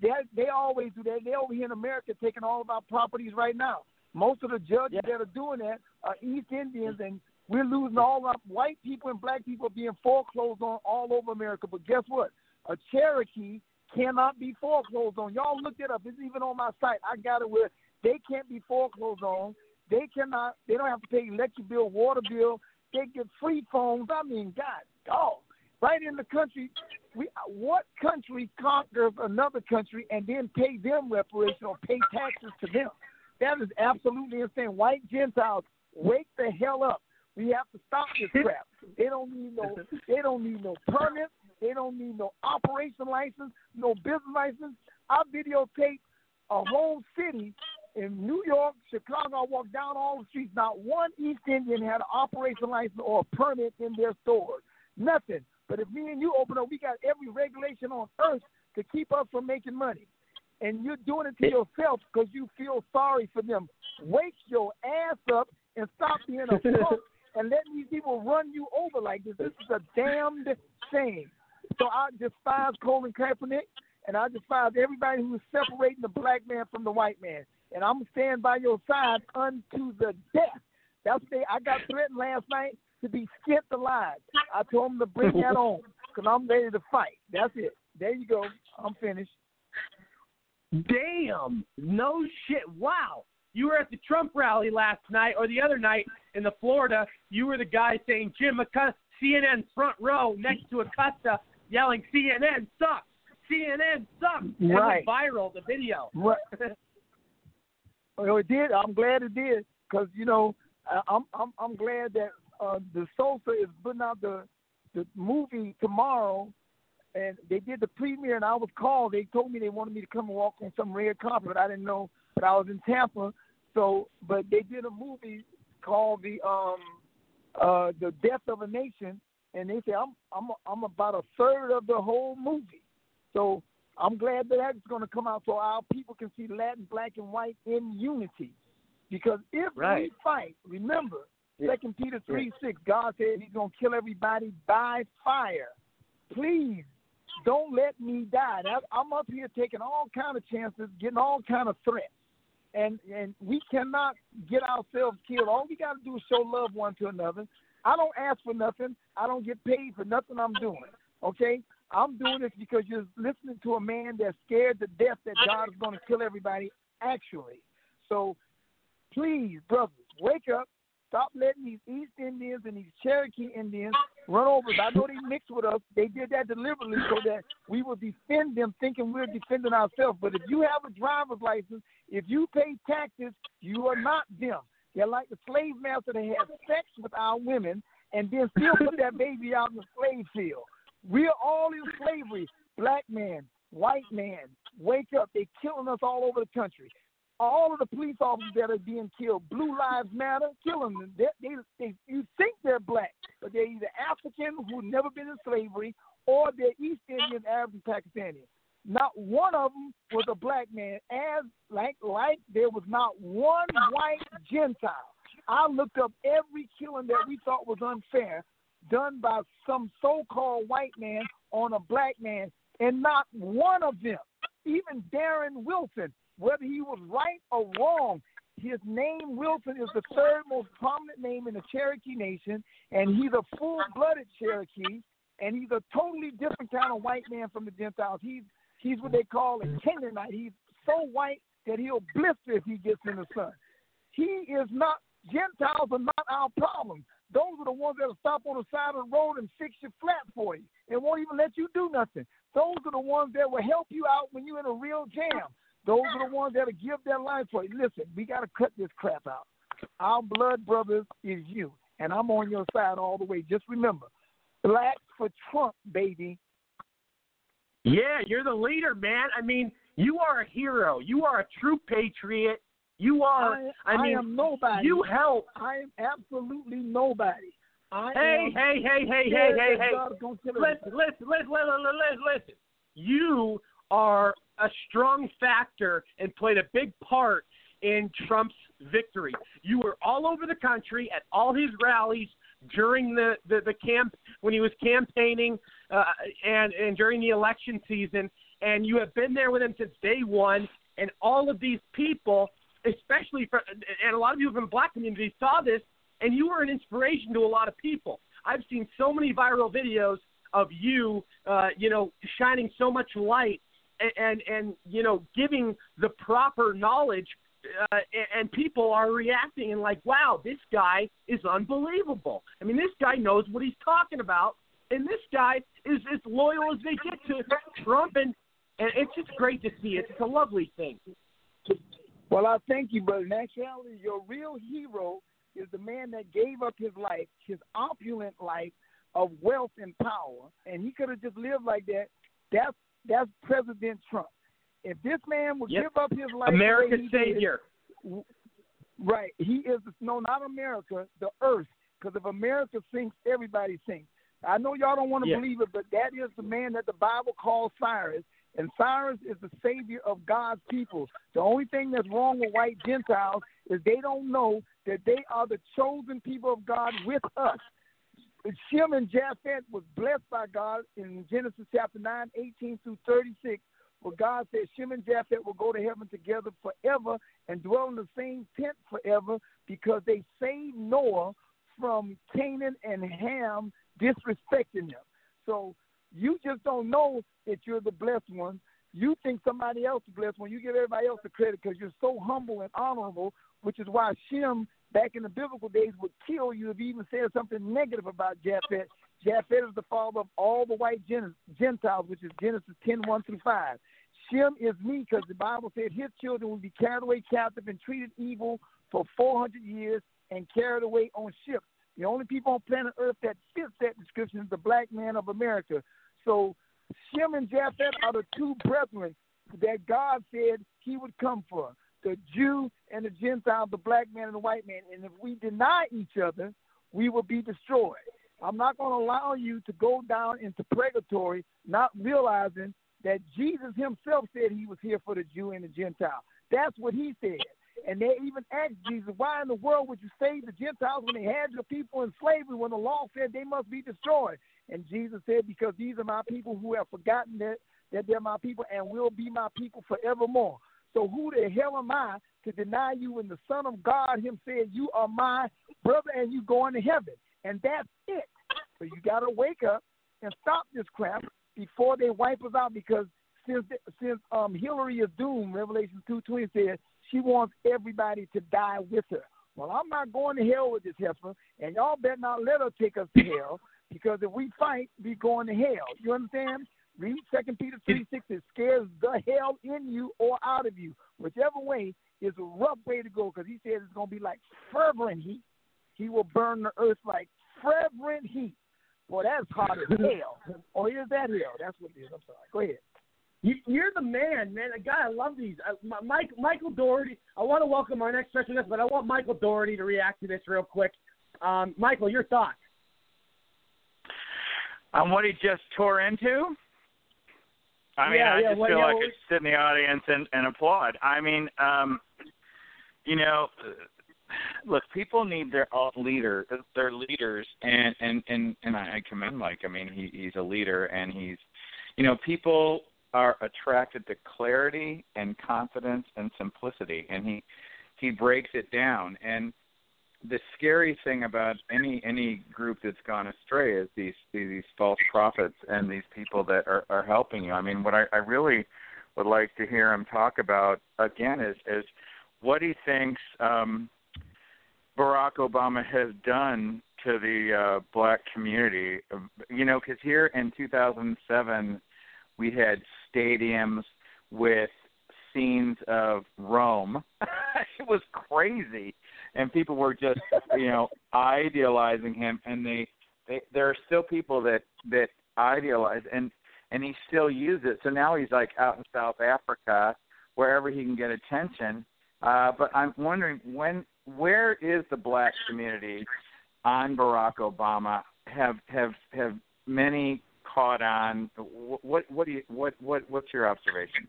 S8: they they always do that. They over here in America taking all of our properties right now. Most of the judges that are doing that are East Indians, and we're losing all our white people and black people being foreclosed on all over America. But guess what? A Cherokee cannot be foreclosed on. Y'all look it up. It's even on my site. I got it where they can't be foreclosed on. They cannot. They don't have to pay electric bill, water bill. They get free phones. I mean, God, dog. Right in the country, we what country conquers another country and then pay them reparations or pay taxes to them? That is absolutely insane. White Gentiles, wake the hell up. We have to stop this crap. They don't need no. They don't need no permits. They don't need no operation license, no business license. I videotaped a whole city in New York, Chicago. I walked down all the streets. Not one East Indian had an operation license or a permit in their stores. Nothing. But if me and you open up, we got every regulation on earth to keep us from making money. And you're doing it to yourself because you feel sorry for them. Wake your ass up and stop being a punk and letting these people run you over like this. This is a damned shame. So I despise Colin Kaepernick, and I despise everybody who is separating the black man from the white man. And I'm stand by your side unto the death. That's they. I got threatened last night to be skinned alive. I told them to bring that on because I'm ready to fight. That's it. There you go. I'm finished.
S2: Damn. No shit. Wow. You were at the Trump rally last night or the other night in the Florida. You were the guy saying Jim Acosta, CNN front row next to Acosta, yelling CNN sucks. CNN sucks. And
S8: Right.
S2: It went viral the video.
S8: Right. Well, it did. I'm glad it did because you know I'm I'm I'm glad that uh, the Sosa is putting out the the movie tomorrow, and they did the premiere, and I was called. They told me they wanted me to come and walk on some red carpet. I didn't know, but I was in Tampa, so but they did a movie called the um uh the Death of a Nation, and they say I'm I'm I'm about a third of the whole movie, so I'm glad that that's going to come out so our people can see Latin, black, and white in unity. Because if we fight, remember,
S2: Yeah.
S8: Second Peter three six, God said He's going to kill everybody by fire. Please don't let me die. Now, I'm up here taking all kind of chances, getting all kind of threats, and and we cannot get ourselves killed. All we got to do is show love one to another. I don't ask for nothing. I don't get paid for nothing I'm doing. Okay, I'm doing this because you're listening to a man that's scared to death that God is going to kill everybody. Actually, so please, brothers, wake up. Stop letting these East Indians and these Cherokee Indians run over us. I know they mixed with us. They did that deliberately so that we will defend them, thinking we're defending ourselves. But if you have a driver's license, if you pay taxes, you are not them. They're like the slave master that had sex with our women and then still put that baby out in the slave field. We're all in slavery. Black man, white man, wake up. They're killing us all over the country. All of the police officers that are being killed, Blue Lives Matter, killing them. They, they, they, you think they're black, but they're either African who've never been in slavery or they're East Indian, Arab, and Pakistani. Not one of them was a black man, as like like there was not one white Gentile. I looked up every killing that we thought was unfair, done by some so-called white man on a black man, and not one of them, even Darren Wilson, whether he was right or wrong, his name Wilson is the third most prominent name in the Cherokee Nation, and he's a full-blooded Cherokee, and he's a totally different kind of white man from the Gentiles. He's he's what they call a Canaanite. He's so white that he'll blister if he gets in the sun. He is not. Gentiles are not our problem. Those are the ones that'll stop on the side of the road and fix your flat for you and won't even let you do nothing. Those are the ones that will help you out when you're in a real jam. Those are the ones that'll give their life for you. Listen, we got to cut this crap out. Our blood brothers is you, and I'm on your side all the way. Just remember, black for Trump, baby.
S2: Yeah, you're the leader, man. I mean, you are a hero. You are a true patriot. You are.
S8: I,
S2: I, mean,
S8: am nobody.
S2: You help.
S8: I am absolutely nobody. I
S2: Hey, hey, hey, hey, hey, hey, hey.
S8: God is gonna kill
S2: Listen, listen, listen, listen, listen, listen. You are a strong factor and played a big part in Trump's victory. You were all over the country at all his rallies during the the, the camp when he was campaigning uh, and and during the election season, and you have been there with him since day one. And all of these people, especially for, and a lot of from the black community saw this, and you were an inspiration to a lot of people. I've seen so many viral videos of you, uh, you know, shining so much light and, and you know giving the proper knowledge uh, and, people are reacting and like, wow, this guy is unbelievable. I mean, this guy knows what he's talking about, and this guy is as loyal as they get to Trump, and and it's just great to see. It. It's a lovely thing.
S8: Well, I thank you, brother in actuality, your real hero is the man that gave up his life, his opulent life of wealth and power, and he could have just lived like that. That's that's President Trump. If this man would
S2: Yep.
S8: give up his life,
S2: America's
S8: he did,
S2: savior.
S8: Right. He is no, not America, the earth. Because if America sinks, everybody sinks. I know y'all don't want to
S2: Yeah.
S8: believe it, but that is the man that the Bible calls Cyrus, and Cyrus is the savior of God's people. The only thing that's wrong with white Gentiles is they don't know that they are the chosen people of God with us. Shem and Japheth was blessed by God in Genesis chapter 9, 18 through 36, where God said Shem and Japheth will go to heaven together forever and dwell in the same tent forever because they saved Noah from Canaan and Ham disrespecting them. So you just don't know that you're the blessed one. You think somebody else is blessed when You give everybody else the credit because you're so humble and honorable, which is why Shem back in the biblical days would kill you if you even said something negative about Japheth. Japheth is the father of all the white Gen- Gentiles, which is Genesis 10, 1 through 5. Shem is me because the Bible said his children will be carried away captive and treated evil for 400 years and carried away on ships. The only people on planet Earth that fits that description is the black man of America. So Shem and Japheth are the two brethren that God said he would come for the Jew and the Gentile, the black man and the white man. And if we deny each other, we will be destroyed. I'm not going to allow you to go down into purgatory, not realizing that Jesus himself said he was here for the Jew and the Gentile. That's what he said. And they even asked Jesus, why in the world would you save the Gentiles when they had your people in slavery when the law said they must be destroyed? And Jesus said, because these are my people who have forgotten that, that they're my people and will be my people forevermore. So who the hell am I to deny you when the Son of God him said, you are my brother and you going to heaven? And that's it. So you got to wake up and stop this crap before they wipe us out because since since um Hillary is doomed, Revelation two twenty says she wants everybody to die with her. Well, I'm not going to hell with this heifer, and y'all better not let her take us to hell because if we fight, we going to hell. You understand? Read Second Peter three six. It scares the hell in you or out of you, whichever way is a rough way to go because he says it's going to be like fervent heat. He will burn the earth like fervent heat. Boy, that's hot as hell. Oh, is that hell? That's what it is. I'm sorry. Go ahead.
S2: You, you're the man, man. A guy, I love these. Uh, M- Mike, Michael Daugherty. I want to welcome our next special guest, but I want Michael Daugherty to react to this real quick. Um, Michael, your thoughts?
S4: On what he just tore into? I mean,
S2: Yeah,
S4: I
S2: yeah,
S4: just feel
S2: yeah,
S4: like I should sit in the audience and, and applaud. I mean, um, you know, look, people need their own leader, their leaders, and and and and I, I commend Mike. I mean, he he's a leader, and he's, you know, people are attracted to clarity and confidence and simplicity, and he he breaks it down. And the scary thing about any any group that's gone astray is these these false prophets and these people that are are helping you. I mean, what I, I really would like to hear him talk about again is is what he thinks um, Barack Obama has done to the uh, black community. You know, because here in 2007 we had stadiums with scenes of Rome. it was crazy, and people were just you know idealizing him, and they, they there are still people that that idealize and and he still uses it. So now he's like out in South Africa, wherever he can get attention. Uh, but I'm wondering when where is the black community on Barack Obama? Have have have many caught on? What what do you what what what's your observation?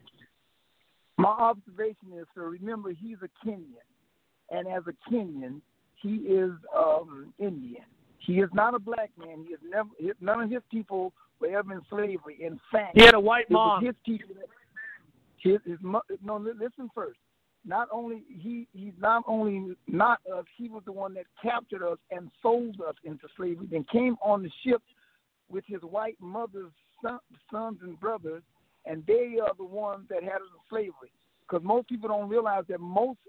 S8: My observation is, sir, remember he's a Kenyan, and as a Kenyan, he is um, Indian. He is not a black man. He is never. His, none of his people were ever in slavery. In fact,
S2: He had a white mom.
S8: His people. His, his no. Listen first. Not only he he's not only not us. He was the one that captured us and sold us into slavery. Then came on the ship with his white mother's son, sons and brothers, and they are the ones that had us in slavery. Because most people don't realize that most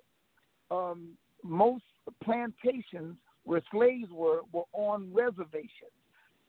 S8: um, most plantations where slaves were were on reservations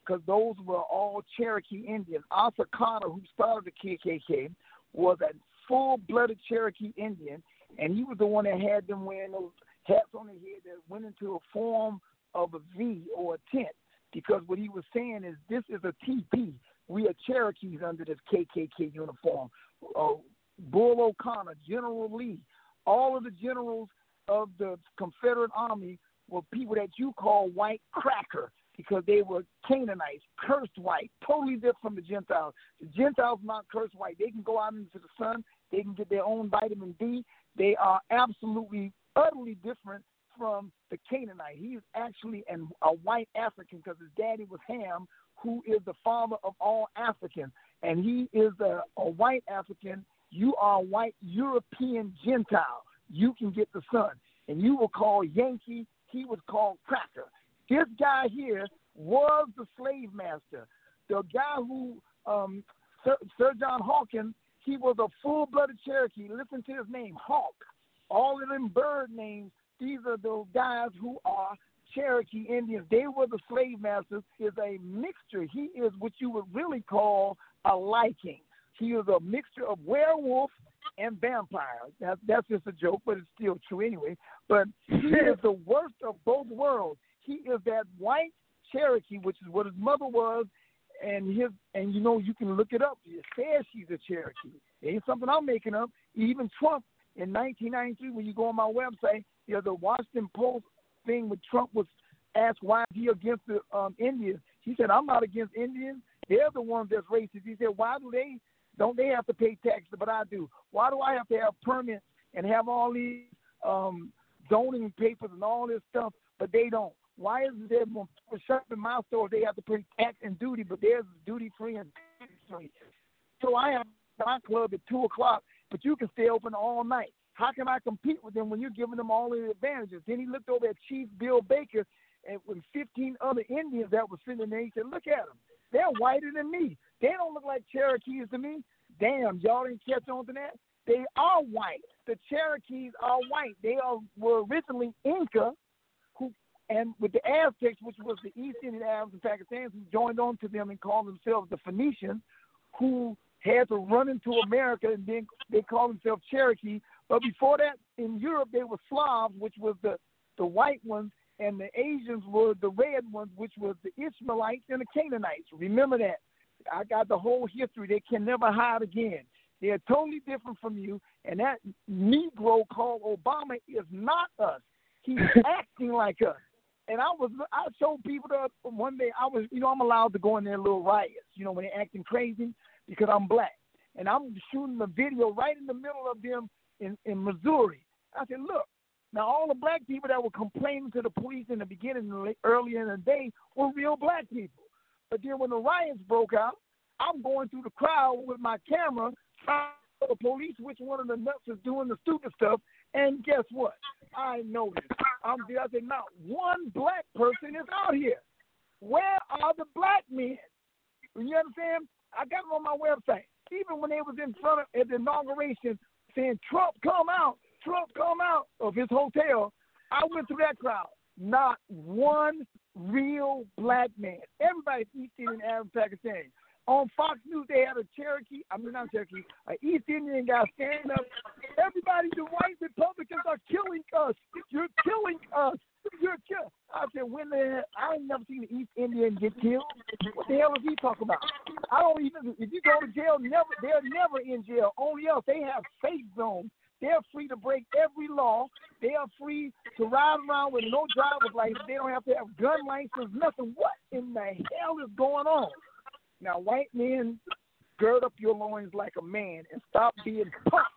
S8: because those were all Cherokee Indians. Asa Carter, who started the KKK, was a full-blooded Cherokee Indian, and he was the one that had them wearing those hats on their head that went into a form of a V or a tent. Because what he was saying is, this is a TP. We are Cherokees under this KKK uniform. Uh, Bull O'Connor, General Lee, all of the generals of the Confederate Army were people that you call white cracker because they were Canaanites, cursed white, totally different from the Gentiles. The Gentiles are not cursed white. They can go out into the sun. They can get their own vitamin D. They are absolutely, utterly different from the Canaanite. He is actually an, a white African because his daddy was Ham, who is the father of all Africans. And he is a, a white African. You are a white European Gentile. You can get the sun. And you will call Yankee. He was called Cracker. This guy here was the slave master. The guy who, um, Sir, Sir John Hawkins, he was a full blooded Cherokee. Listen to his name, Hawk. All of them bird names, these are the guys who are Cherokee Indians. They were the slave masters, is a mixture. He is what you would really call a liking. He is a mixture of werewolf and vampire. That, that's just a joke, but it's still true anyway. But he is the worst of both worlds he is that white Cherokee, which is what his mother was, and his and you know you can look it up. It says she's a Cherokee. It ain't something I'm making up. Even Trump in 1993, when you go on my website, you know the Washington Post thing with Trump was asked why is he against the um, Indians. He said I'm not against Indians. They're the ones that's racist. He said why do they don't they have to pay taxes, but I do. Why do I have to have permits and have all these um, zoning papers and all this stuff, but they don't? Why is it there when people shop in my store they have to pay tax and duty, but theirs is duty free and tax free? So I have my club at two o'clock, but you can stay open all night. How can I compete with them when you're giving them all the advantages? Then he looked over at Chief Bill Baker and with 15 other Indians that were sitting there. He said, "Look at them. They're whiter than me. They don't look like Cherokees to me. Damn, y'all didn't catch on to that. They are white. The Cherokees are white. They are were originally Inca, who and with the Aztecs, which was the East Indian Arabs and Pakistanis, who joined on to them and called themselves the Phoenicians, who had to run into America and then they called themselves Cherokee. But before that, in Europe, they were Slavs, which was the, the white ones, and the Asians were the red ones, which was the Ishmaelites and the Canaanites. Remember that. I got the whole history. They can never hide again. They're totally different from you, and that Negro called Obama is not us. He's acting like us and I was I showed people that one day I was you know I'm allowed to go in there little riots you know when they're acting crazy because I'm black and I'm shooting the video right in the middle of them in in Missouri. I said, look, now all the black people that were complaining to the police in the beginning earlier in the day were real black people, but then when the riots broke out, I'm going through the crowd with my camera trying to the police which one of the nuts is doing the stupid stuff, and guess what? I noticed. I'm there. I said, not one black person is out here. Where are the black men? You understand? I got it on my website. Even when they was in front of at the inauguration saying Trump come out, Trump come out of his hotel, I went through that crowd. Not one real black man. Everybody's East Indian, Arab, Pakistani. On Fox News, they had a Cherokee, I mean, not Cherokee, an East Indian guy standing up. Everybody, the white Republicans are killing us. You're killing us. You're killing. I said, when the I ain't never seen an East Indian get killed. What the hell is he talking about? I don't even. If you go to jail, never they're never in jail. Only else they have safe zones. They're free to break every law. They are free to ride around with no driver's license. They don't have to have gun license. Nothing. What in the hell is going on? Now, white men, gird up your loins like a man and stop being pumped.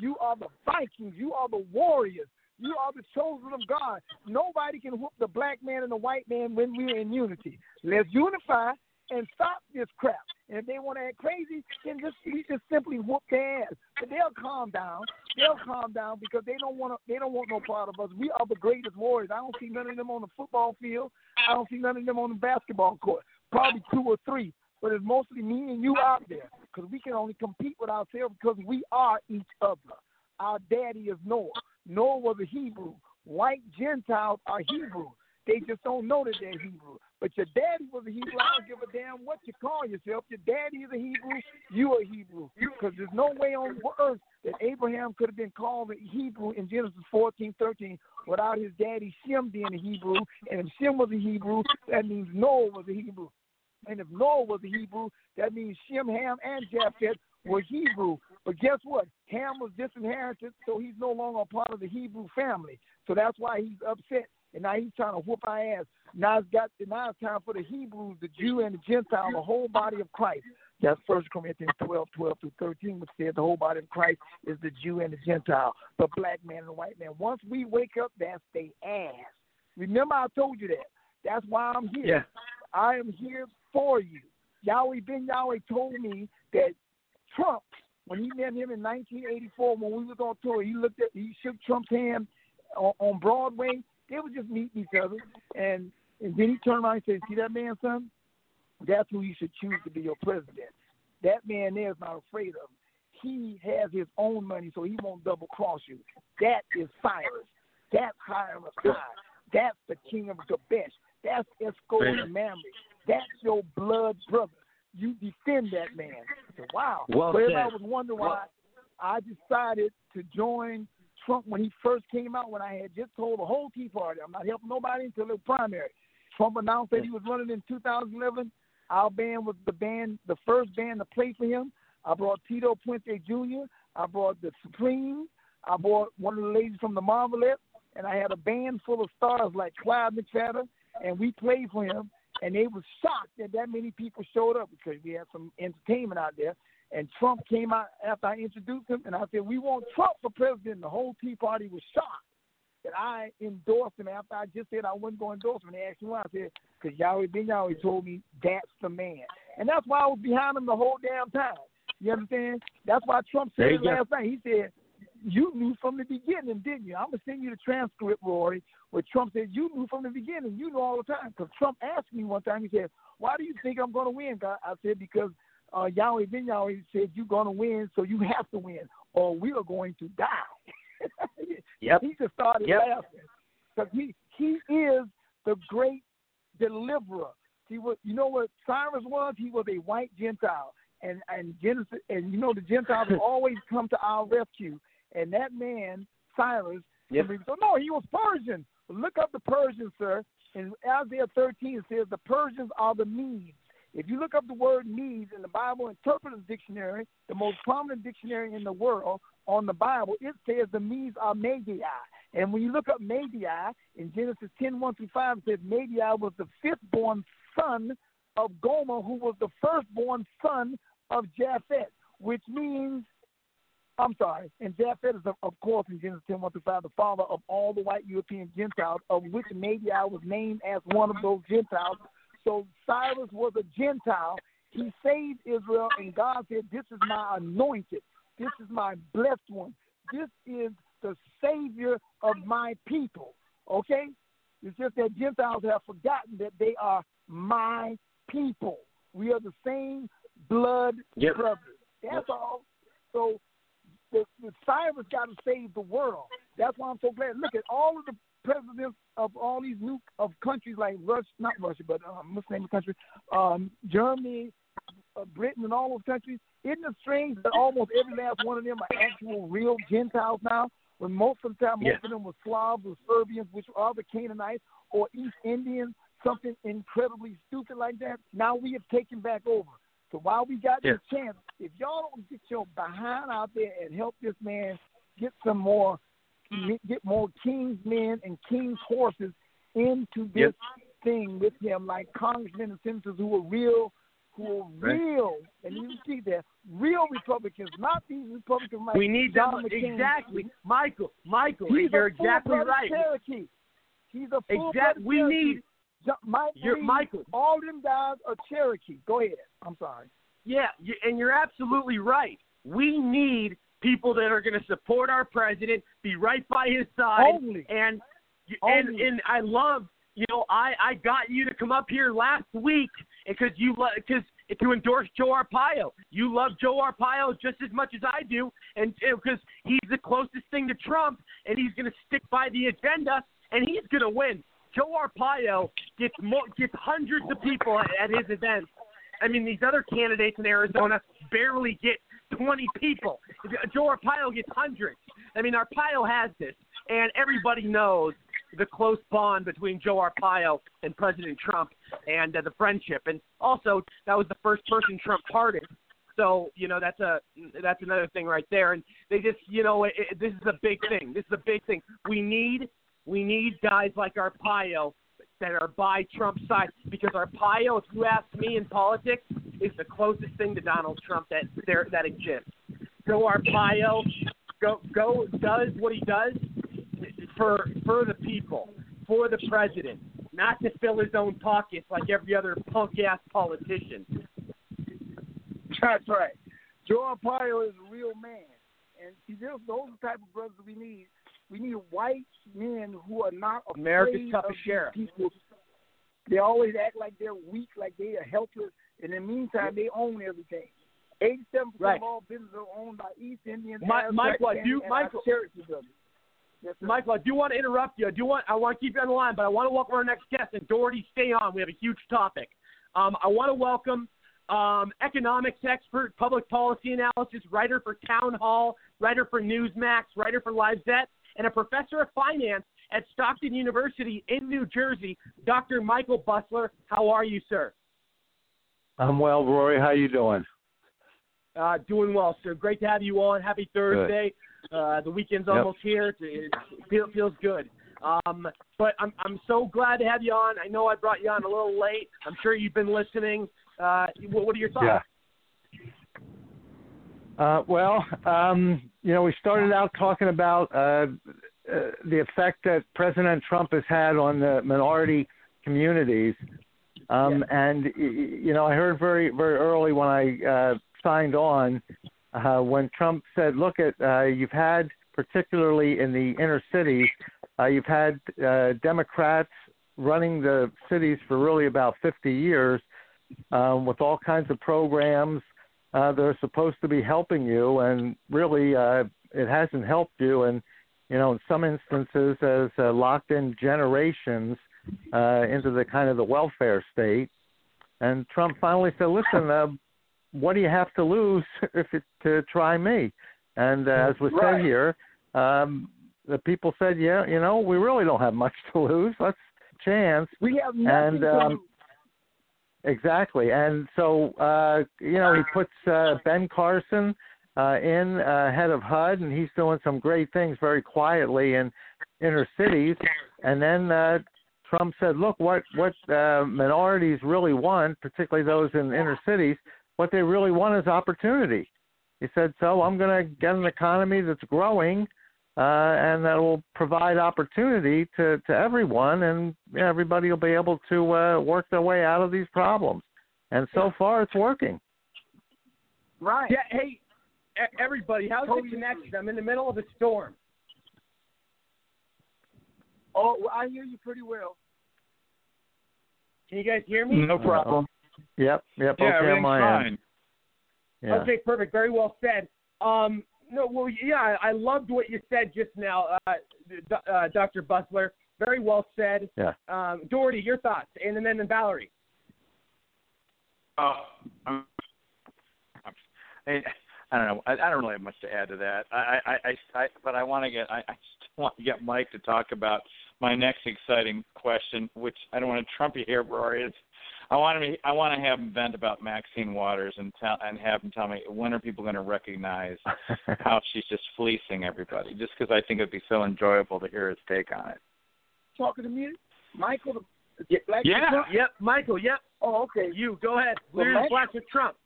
S8: You are the Vikings. You are the warriors. You are the chosen of God. Nobody can whoop the black man and the white man when we're in unity. Let's unify and stop this crap. And if they want to act crazy, then just we just simply whoop their ass. But they'll calm down. They'll calm down because they don't want to. They don't want no part of us. We are the greatest warriors. I don't see none of them on the football field. I don't see none of them on the basketball court. Probably two or three but it's mostly me and you out there because we can only compete with ourselves because we are each other. Our daddy is Noah. Noah was a Hebrew. White Gentiles are Hebrew. They just don't know that they're Hebrew. But your daddy was a Hebrew. I don't give a damn what you call yourself. Your daddy is a Hebrew. You are Hebrew. Because there's no way on earth that Abraham could have been called a Hebrew in Genesis 14, 13 without his daddy Shem being a Hebrew. And if Shem was a Hebrew, that means Noah was a Hebrew. And if Noah was a Hebrew, that means Shem, Ham, and Japheth were Hebrew. But guess what? Ham was disinherited, so he's no longer a part of the Hebrew family. So that's why he's upset. And now he's trying to whoop our ass. Now it's got now it's time for the Hebrews, the Jew and the Gentile, the whole body of Christ. That's First Corinthians 12, 12 through 13, which says the whole body of Christ is the Jew and the Gentile, the black man and the white man. Once we wake up, that's the ass. Remember, I told you that. That's why I'm here.
S2: Yeah.
S8: I am here for you. Yahweh Ben Yahweh told me that Trump, when he met him in 1984, when we was on tour, he looked at, he shook Trump's hand on, on Broadway. They were just meeting each other, and and then he turned around and said, "See that man, son? That's who you should choose to be your president. That man there is not afraid of him. He has his own money, so he won't double cross you. That is Cyrus. That's Hiram Assad. That's the king of Gabesh. That's Eshcol and Mamre. That's your blood brother. You defend that man. Said, wow.
S2: Well
S8: so everybody was wondering why I decided to join Trump when he first came out, when I had just told the whole Tea Party, I'm not helping nobody until the primary. Trump announced that he was running in 2011. Our band was the band, the first band to play for him. I brought Tito Puente Jr. I brought the Supremes. I brought one of the ladies from the Marvelettes, and I had a band full of stars like Clyde McFadden, and we played for him. And they was shocked that that many people showed up because we had some entertainment out there. And Trump came out after I introduced him, and I said, "We want Trump for president." And The whole Tea Party was shocked that I endorsed him after I just said I wasn't going to endorse him. And they asked me why. I said, because Yahweh Ben Yahweh told me that's the man. And that's why I was behind him the whole damn time. You understand? That's why Trump said it
S2: go.
S8: last night. He said, you knew from the beginning, didn't you? I'm going to send you the transcript, Rory, where Trump said, you knew from the beginning. You knew all the time. Because Trump asked me one time, he said, why do you think I'm going to win? God? I said, because uh, Yahweh Ben Yahweh said, you're going to win, so you have to win, or we are going to die.
S2: Yep.
S8: He just started
S2: Yep.
S8: laughing because he he is the great deliverer. He was, you know what Cyrus was? He was a white Gentile, and and Genesis, and you know the Gentiles always come to our rescue. And that man Cyrus,
S2: Yep.
S8: so no, he was Persian. Look up the Persians, sir. In Isaiah 13 it says the Persians are the Medes. If you look up the word Medes in the Bible Interpreter's Dictionary, the most prominent dictionary in the world on the Bible, it says the Medes are Madai. And when you look up Madai in Genesis 10, 1 through 5, it says Madai was the fifth born son of Gomer, who was the firstborn son of Japheth, which means, I'm sorry, and Japheth is, of- course, in Genesis 10, 1 through 5, the father of all the white European Gentiles, of which Madii was named as one of those Gentiles. So Cyrus was a Gentile. He saved Israel, and God said, This is my anointed. This is my blessed one. This is the Savior of my people. Okay? It's just that Gentiles have forgotten that they are my people. We are the same blood
S2: Yep.
S8: brothers. That's all. So the, the Cyrus got to save the world. That's why I'm so glad. Look at all of the presidents of all these new of countries like Russia, not Russia, but um, what's the name of the country? Um, Germany, uh, Britain, and all those countries. Isn't it strange that almost every last one of them are actual real Gentiles now? When most of the time, most
S2: Yeah.
S8: of them were Slavs or Serbians, which are the Canaanites, or East Indians, something incredibly stupid like that. Now we have taken back over. So while we got this chance, if y'all don't get your behind out there and help this man get some more, Mm-hmm. get more king's men and king's horses into this
S2: Yep.
S8: thing with him, like congressmen and senators who are real, who are
S2: Right.
S8: real, and you see that real Republicans, not these Republicans like
S2: we need them
S8: McCain.
S2: exactly, Michael. Michael,
S8: He's
S2: you're
S8: a
S2: exactly right.
S8: Cherokee. He's a full
S2: Exact- we need-
S8: Mike
S2: You're- Michael.
S8: All them guys are Cherokee. Go ahead. I'm sorry.
S2: Yeah, you, and you're absolutely right. We need people that are going to support our president, be right by his side,
S8: Only.
S2: and and
S8: Only.
S2: and I love you know I I got you to come up here last week because you love because to endorse Joe Arpaio. You love Joe Arpaio just as much as I do, and because he's the closest thing to Trump, and he's going to stick by the agenda, and he's going to win. Joe Arpaio gets mo- gets hundreds of people at, at his events. I mean, these other candidates in Arizona barely get 20 people. Joe Arpaio gets hundreds. I mean, Arpaio has this, and everybody knows the close bond between Joe Arpaio and President Trump and uh, the friendship. And also, that was the first person Trump pardoned. So you know that's a that's another thing right there. And they just you know it, it, this is a big thing. This is a big thing. We need we need guys like Arpaio that are by Trump's side because Arpaio, if you ask me in politics, is the closest thing to Donald Trump that there that exists. Joe Arpaio go go does what he does for for the people, for the president, not to fill his own pockets like every other punk ass politician.
S8: That's right. Joe Arpaio is a real man, and see, those are the type of brothers we need. We need white men who are not
S2: America's toughest sheriff.
S8: People. They always act like they're weak, like they are helpless, and in the meantime, they own everything. Eighty-seven percent
S2: Right.
S8: of all businesses are owned by East Indians, Aztec,
S2: Michael, I
S8: and,
S2: do- Michael-
S8: Yes.
S2: Michael, I do want to interrupt you. I do want I want to keep you on the line, but I want to welcome our next guest. And Daugherty, stay on. We have a huge topic. Um, I want to welcome um, economics expert, public policy analysis, writer for Townhall, writer for Newsmax, writer for LifeZette, and a professor of finance at Stockton University in New Jersey, Dr. Michael Busler. How are you, sir?
S9: I'm well, Rory. How you doing?
S2: Uh, doing well, sir. Great to have you on. Happy Thursday. Uh, the weekend's
S9: Yep.
S2: almost here. It, it feel, feels good. Um, but I'm I'm so glad to have you on. I know I brought you on a little late. I'm sure you've been listening. Uh, what, what are your thoughts?
S9: Yeah. Uh, well, um, you know, we started out talking about uh, uh, the effect that President Trump has had on the minority communities. Um, And, y- y- you know, I heard very, very early when I uh, signed on uh, when Trump said, look, at uh, you've had, particularly in the inner cities, uh, you've had uh, Democrats running the cities for really about 50 years um, with all kinds of programs uh, that are supposed to be helping you, and really uh, it hasn't helped you. And you know, in some instances, has uh, locked in generations uh, into the kind of the welfare state. And Trump finally said, "Listen, uh, what do you have to lose if it, to try me?" And uh, as was
S8: Right.
S9: said here, um, the people said, "Yeah, you know, we really don't have much to lose. Let's chance."
S8: We have nothing
S9: And
S8: to
S9: um,
S8: lose.
S9: Exactly, and so uh, you know he puts uh, Ben Carson uh, in uh, head of HUD, and he's doing some great things very quietly in inner cities. And then uh, Trump said, "Look, what what uh, minorities really want, particularly those in inner cities, what they really want is opportunity." He said, "So I'm going to get an economy that's growing." Uh, and that will provide opportunity to, to everyone, and you know, everybody will be able to uh, work their way out of these problems. And so far, it's working.
S8: Right.
S2: Yeah. Hey, everybody, how's
S8: Totally
S2: the connection? I'm in the middle of a storm.
S8: Oh, well, I hear you pretty well.
S2: Can you guys hear me?
S9: No problem. Yep, yep.
S4: Yeah,
S9: okay, on
S4: everything's
S9: my
S4: fine.
S9: end. Yeah.
S2: Okay, perfect. Very well said. Um, no, well, yeah, I I loved what you said just now, uh, D- uh, Dr. Busler. Very well said.
S9: Yeah.
S2: Um, Daugherty, your thoughts, and then then Valerie.
S4: Uh, I'm, I, I don't know. I, I don't really have much to add to that. I, I, I, I but I want to get. I, I just want to get Mike to talk about my next exciting question, which I don't want to trump you here, Rory. It's, I want to. I want to have him vent about Maxine Waters and tell and have him tell me when are people going to recognize how she's just fleecing everybody. Just because I think it'd be so enjoyable to hear his take on it.
S8: Talking to me, Michael, the black
S4: Yeah.
S8: Trump?
S2: Yep, Michael. Yep.
S8: Oh, okay.
S2: You go ahead.
S8: Well,
S2: Clear
S8: Max-
S2: the flash with Trump.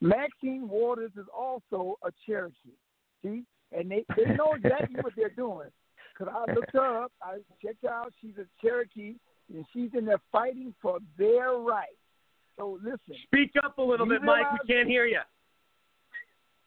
S8: Maxine Waters is also a Cherokee. See, and they they know exactly what they're doing. Cause I looked her up, I checked her out. She's a Cherokee, and she's in there fighting for their rights. So listen,
S2: Speak up a little bit, Mike. We can't hear you.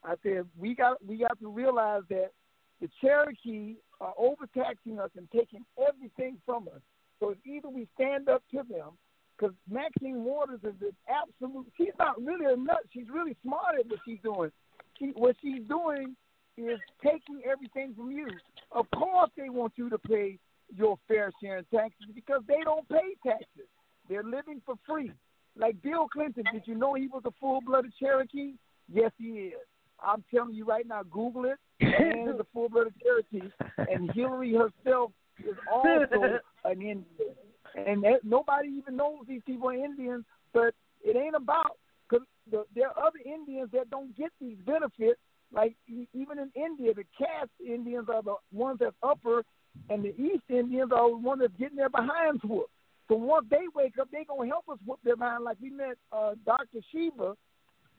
S8: I said we got we got to realize that the Cherokee are overtaxing us and taking everything from us. So it's either we stand up to them because Maxine Waters is an absolute. She's not really a nut. She's really smart at what she's doing. She, what she's doing is taking everything from you. Of course, they want you to pay your fair share in taxes because they don't pay taxes. They're living for free. Like Bill Clinton, did you know he was a full-blooded Cherokee? Yes, he is. I'm telling you right now, Google it. Man is a full-blooded Cherokee, and Hillary herself is also an Indian. And that, nobody even knows these people are Indians, but it ain't about because the, there are other Indians that don't get these benefits. Like even in India, the caste Indians are the ones that's upper, and the East Indians are the ones that's getting their behinds whooped. So once they wake up, they gonna help us whoop their behind. Like we met uh, Dr. Shiva,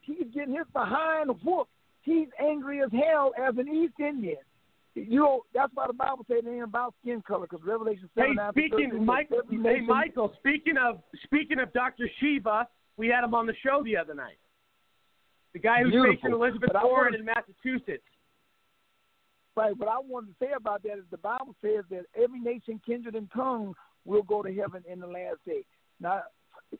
S8: he's getting his behind whooped. He's angry as hell as an East Indian. You know that's why the Bible says it ain't about skin color because Revelation
S2: Hey,
S8: seven. after
S2: speaking,
S8: 13,
S2: Mike, hey, Michael. Speaking of speaking of Dr. Shiva, we had him on the show the other night. The guy who's
S8: Beautiful.
S2: facing Elizabeth Warren in Massachusetts.
S8: Right. What I wanted to say about that is the Bible says that every nation, kindred, and tongue will go to heaven in the last day. Now,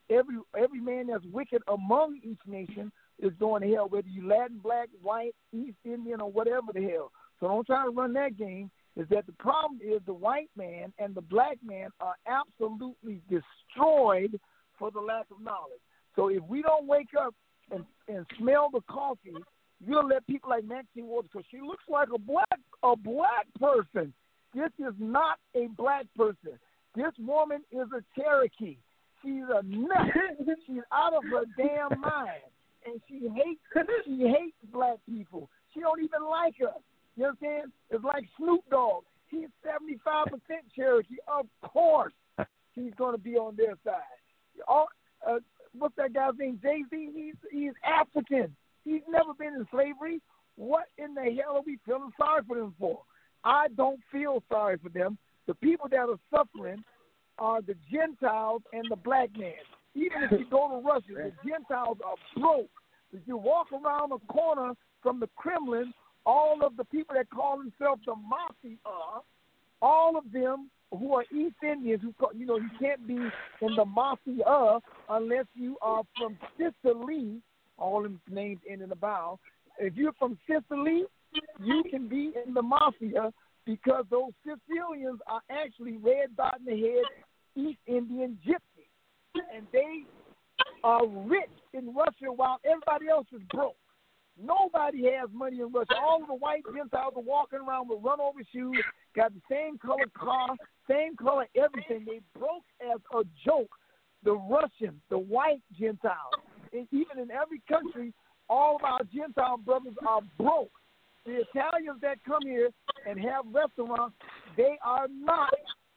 S8: every every man that's wicked among each nation is going to hell, whether you Latin, black, white, East Indian, or whatever the hell. So don't try to run that game. Is that the problem? Is the white man and the black man are absolutely destroyed for the lack of knowledge. So if we don't wake up and, and smell the coffee, you'll let people like Maxine Waters, because she looks like a black a black person. This is not a black person. This woman is a Cherokee. She's a nut. She's out of her damn mind, and she hates she hates black people. She don't even like us. You understand? It's like Snoop Dogg. He's seventy five percent Cherokee. Of course, he's going to be on their side. All, uh, what's that guy's name? Jay Z. He's he's African. He's never been in slavery. What in the hell are we feeling sorry for them for? I don't feel sorry for them. The people that are suffering are the Gentiles and the black man. Even if you go to Russia, the Gentiles are broke. If you walk around the corner from the Kremlin, all of the people that call themselves the Mafia, all of them who are East Indians, who you know you can't be in the Mafia unless you are from Sicily. All them names in a vowel. If you're from Sicily, you can be in the Mafia because those Sicilians are actually red dot in the head East Indian gypsies, and they are rich in Russia while everybody else is broke. Nobody has money in Russia. All of the white Gentiles are walking around with run over shoes, got the same color car, same color everything. They broke as a joke. The Russians, the white Gentiles, and even in every country, all of our Gentile brothers are broke. The Italians that come here and have restaurants, they are not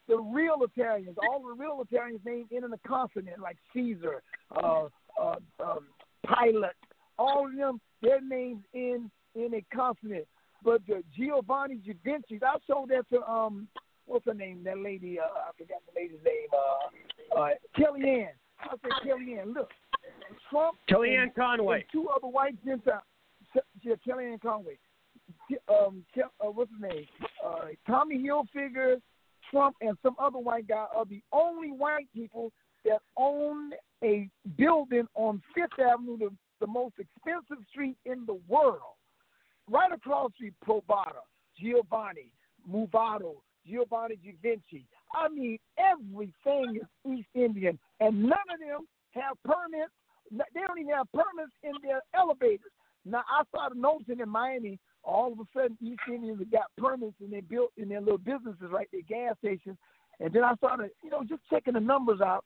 S8: the real Italians. All the real Italians named in a consonant, like Caesar, uh, uh, um, Pilate, all of them, their names in in a consonant. But the Giovanni Givenchy, I showed that to um, what's her name? That lady, uh, I forgot the lady's name. Uh, uh, Kellyanne. I said Kellyanne. Look, Trump.
S2: Kellyanne
S8: and-
S2: Conway.
S8: and two other white Gentiles. Yeah, Kellyanne Conway. Um, uh, what's his name? Uh, Tommy Hilfiger, Trump, and some other white guy are the only white people that own a building on Fifth Avenue, the, the most expensive street in the world. Right across the Probata, Giovanni, Movado, Giovanni Givenchy. I mean, everything is East Indian, and none of them have permits. They don't even have permits in their elevators. Now, I started noticing in Miami, all of a sudden, East Indians got permits and they built in their little businesses, right, their gas stations. And then I started, you know, just checking the numbers out.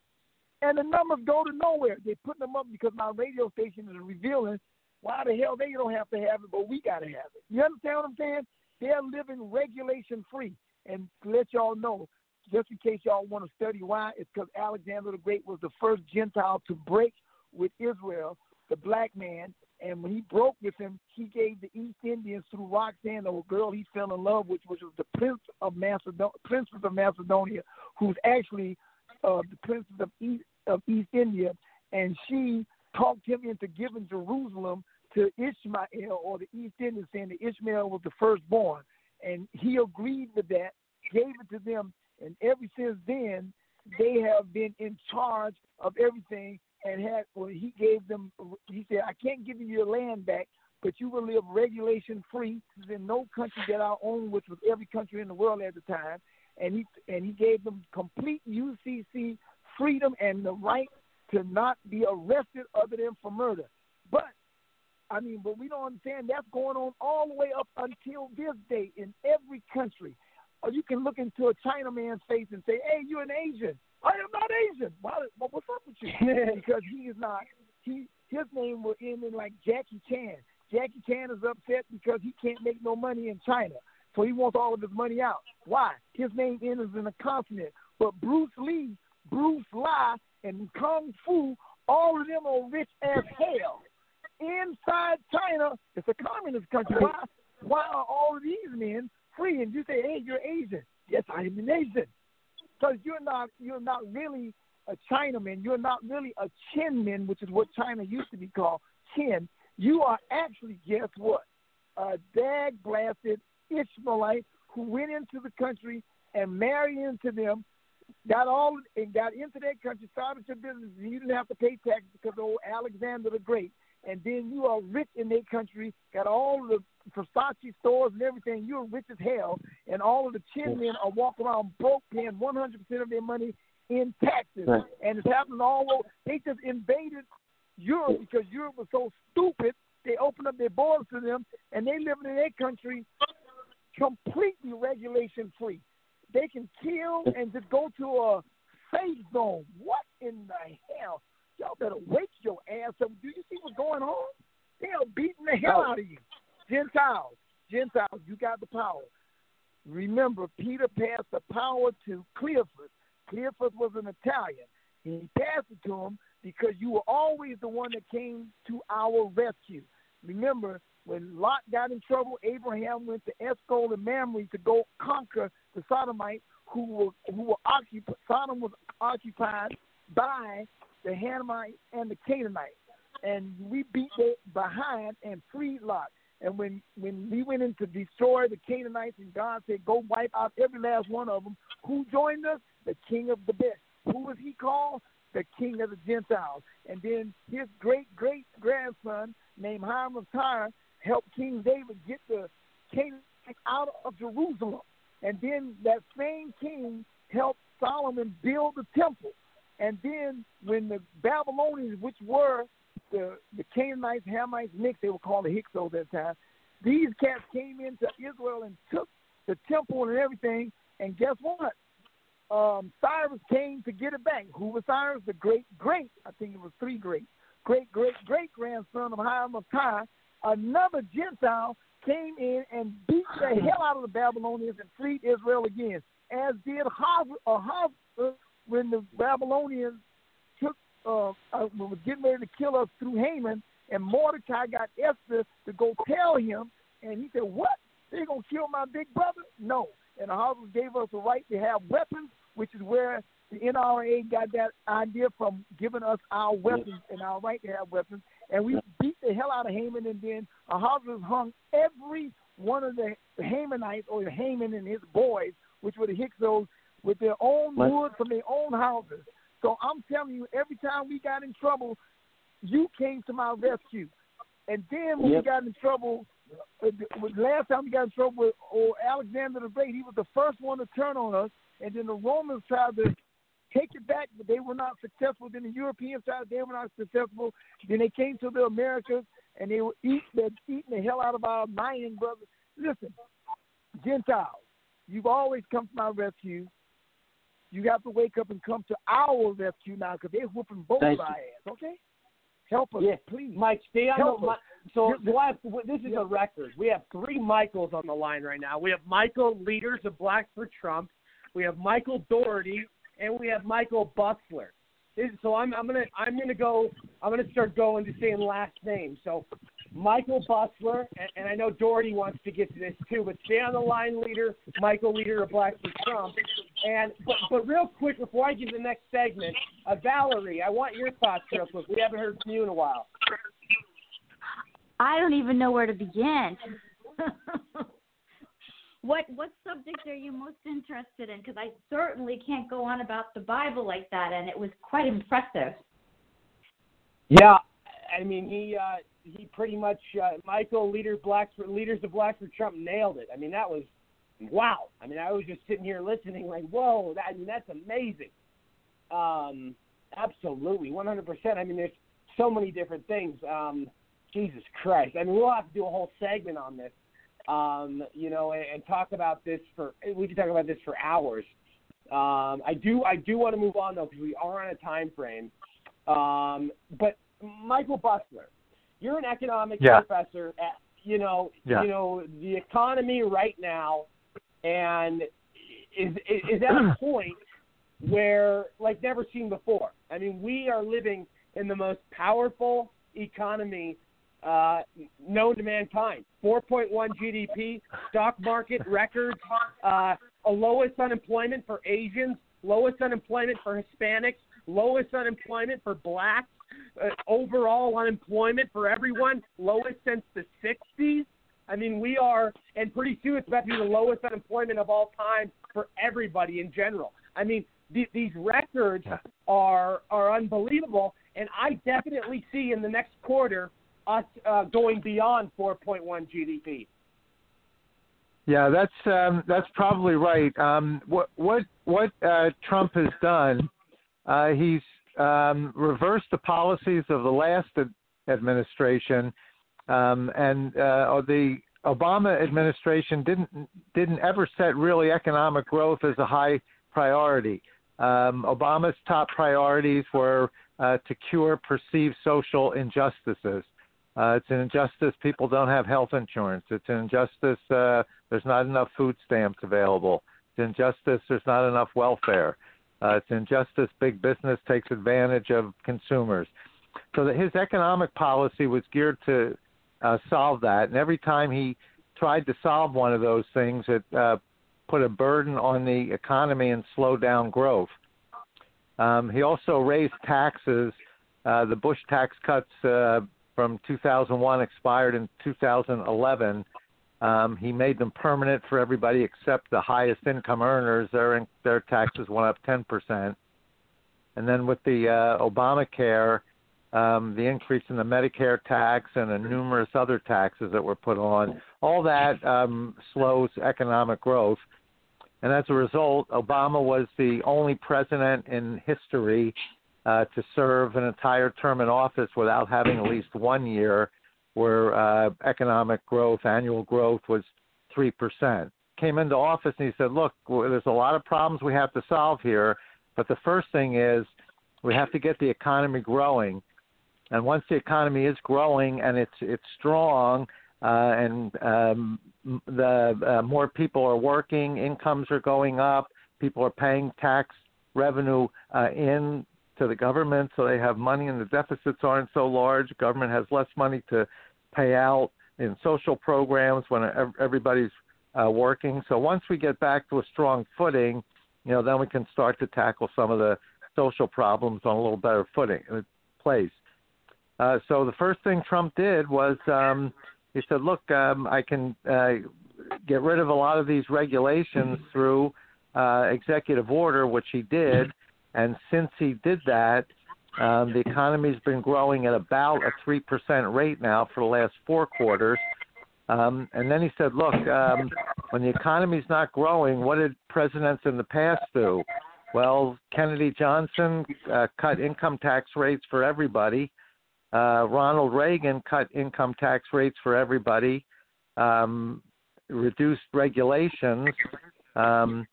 S8: And the numbers go to nowhere. They're putting them up because my radio station is revealing why the hell they don't have to have it, but we got to have it. You understand what I'm saying? They're living regulation free. And to let y'all know, just in case y'all want to study why, it's because Alexander the Great was the first Gentile to break with Israel, the black man. And when he broke with him, he gave the East Indians through Roxanne, a girl he fell in love with, which was the Prince of Macedonia, Princess of Macedonia, who's actually uh, the Princess of East of East India, and she talked him into giving Jerusalem to Ishmael or the East Indians, saying that Ishmael was the firstborn, and he agreed with that, gave it to them, and ever since then, they have been in charge of everything and had well he gave them he said I can't give you your land back but you will live regulation free. In no country that I own which was every country in the world at the time. And he and he gave them complete UCC freedom and the right to not be arrested other than for murder. But I mean, but we don't understand that's going on all the way up until this day in every country. Or you can look into a Chinaman's face and say, "Hey, you're an Asian." I am not Asian. Why, what's up with you? because he is not. He his name will end in like Jackie Chan. Jackie Chan is upset because he can't make no money in China, so he wants all of his money out. Why? His name ends in a consonant. But Bruce Lee, Bruce Lee, and Kung Fu, all of them are rich as hell. Inside China, it's a communist country. Why? Why are all of these men And you say, "Hey, you're Asian." Yes, I am an Asian because you're not you're not really a Chinaman. You're not really a Chinman, which is what China used to be called Chin. You are actually guess what? A dag blasted Ishmaelite who went into the country and married into them, got all and got into that country, started your business, and you didn't have to pay taxes because of old Alexander the Great. And then you are rich in that country, got all the Versace stores and everything. You're rich as hell, and all of the chin men are walking around broke, paying 100% of their money in taxes.
S2: Right.
S8: And it's happening all over. They just invaded Europe because Europe was so stupid. They opened up their borders to them, and they live in their country completely regulation free. They can kill and just go to a safe zone. What in the hell? Y'all better wake your ass up. Do you see what's going on? They are beating the hell oh. out of you. Gentiles, Gentiles, you got the power. Remember, Peter passed the power to Cleophas. Cleophas was an Italian. and He passed it to him because you were always the one that came to our rescue. Remember, when Lot got in trouble, Abraham went to Eshcol and Mamre to go conquer the Sodomites who were who were occupied. Sodom was occupied by the Hamites and the Canaanites, and we beat them behind and freed Lot. And when when we went in to destroy the Canaanites, and God said, "Go wipe out every last one of them," who joined us? The King of the best. Who was he called? The King of the Gentiles. And then his great great grandson named Hiram of Tyre helped King David get the Canaanites out of Jerusalem. And then that same king helped Solomon build the temple. And then when the Babylonians, which were the the Canaanites, Hamites mixed, they were called the Hyksos at that time. These cats came into Israel and took the temple and everything. And guess what? Um, Cyrus came to get it back. Who was Cyrus? The great, great, I think it was three great, great, great, great grandson of Hiram of Tyre. Another Gentile came in and beat the hell out of the Babylonians and freed Israel again, as did Ahaz when the Babylonians took uh, uh, was getting ready to kill us through Haman, and Mordecai got Esther to go tell him, and he said, "What? They're gonna kill my big brother? No." And Ahasuerus gave us a right to have weapons, which is where the NRA got that idea from giving us our weapons and our right to have weapons. And we beat the hell out of Haman, and then Ahasuerus hung every one of the Hamanites or Haman and his boys, which were the Hyksos, with their own wood from their own houses. So I'm telling you, every time we got in trouble, you came to my rescue. And then when
S2: Yep.
S8: we got in trouble, the last time we got in trouble with or Alexander the Great, he was the first one to turn on us. And then the Romans tried to take it back, but they were not successful. Then the Europeans tried, they were not successful. Then they came to the Americas and they were eat, they're eating the hell out of our Mayan brothers. Listen, Gentiles, you've always come to my rescue. You have to wake up and come to our rescue now because they're whooping both
S2: Thank
S8: our
S2: you.
S8: ass. Okay, help us,
S2: Yeah.
S8: please.
S2: Mike, stay on
S8: Help
S2: the.
S8: us.
S2: Mi- so
S8: You're-
S2: we'll have, this is
S8: Yeah.
S2: a record. We have three Michaels on the line right now. We have Michael, leaders of Black for Trump. We have Michael Daugherty, and we have Michael Busler. This, so I'm I'm gonna I'm gonna go I'm gonna start going to saying last names. So Michael Busler, and, and I know Daugherty wants to get to this too, but stay on the line, leader. Michael, leader of Black for Trump. And but but real quick before I give the next segment, uh, Valerie, I want your thoughts real quick. We haven't heard from you in a while.
S3: I don't even know where to begin.
S5: what what subject are you most interested in? Because I certainly can't go on about the Bible like that, and it was quite impressive.
S2: Yeah, I mean he uh, he pretty much uh, Michael leader blacks leaders of blacks for Trump nailed it. I mean that was wow. I mean I was just sitting here listening like whoa. That, I mean that's amazing. Um, absolutely, 100%. I mean there's so many different things. Um, Jesus Christ. I mean we'll have to do a whole segment on this. Um, you know, and, and talk about this for we can talk about this for hours. Um, I do I do want to move on though because we are on a time frame. Um, but Michael Busler, you're an economics
S9: Yeah.
S2: professor. At, you know,
S9: Yeah.
S2: you know the economy right now, and is is, is at a point where like never seen before. I mean, we are living in the most powerful economy uh, known to mankind. 4.1 GDP, stock market records, uh, a lowest unemployment for Asians, lowest unemployment for Hispanics, lowest unemployment for blacks, uh, overall unemployment for everyone, lowest since the 60s. I mean, we are, and pretty soon it's about to be the lowest unemployment of all time for everybody in general. I mean, th- these records are are unbelievable, and I definitely see in the next quarter us uh, going beyond 4.1 GDP.
S9: Yeah, that's um, that's probably right. Um, what what what uh, Trump has done, uh, he's um, reversed the policies of the last administration, um, and uh, the Obama administration didn't didn't ever set really economic growth as a high priority. Um, Obama's top priorities were uh, to cure perceived social injustices. Uh, it's an injustice people don't have health insurance. It's an injustice uh, there's not enough food stamps available. It's an injustice there's not enough welfare. Uh, it's an injustice big business takes advantage of consumers. So that his economic policy was geared to uh, solve that. And every time he tried to solve one of those things, it uh, put a burden on the economy and slowed down growth. Um, he also raised taxes. Uh, the Bush tax cuts uh, from 2001 expired in 2011. Um, he made them permanent for everybody except the highest income earners. Their their taxes went up 10 percent. And then with the uh, Obamacare, um, the increase in the Medicare tax and the numerous other taxes that were put on, all that um, slows economic growth. And as a result, Obama was the only president in history uh, to serve an entire term in office without having at least one year where uh, economic growth, annual growth was 3%. Came into office and he said, Look, there's a lot of problems we have to solve here, but the first thing is we have to get the economy growing. And once the economy is growing and it's it's strong, uh, and um, the uh, more people are working, incomes are going up, people are paying tax revenue uh, in to the government, so they have money, and the deficits aren't so large. Government has less money to pay out in social programs when everybody's uh, working. So once we get back to a strong footing, you know, then we can start to tackle some of the social problems on a little better footing uh, place. Uh, so the first thing Trump did was um, he said, "Look, um, I can uh, get rid of a lot of these regulations through uh, executive order," which he did. And since he did that, um, the economy's been growing at about a three percent rate now for the last four quarters. Um, and then he said, "Look, um, when the economy's not growing, what did presidents in the past do? Well, Kennedy Johnson uh, cut income tax rates for everybody. Uh, Ronald Reagan cut income tax rates for everybody, um, reduced regulations, um,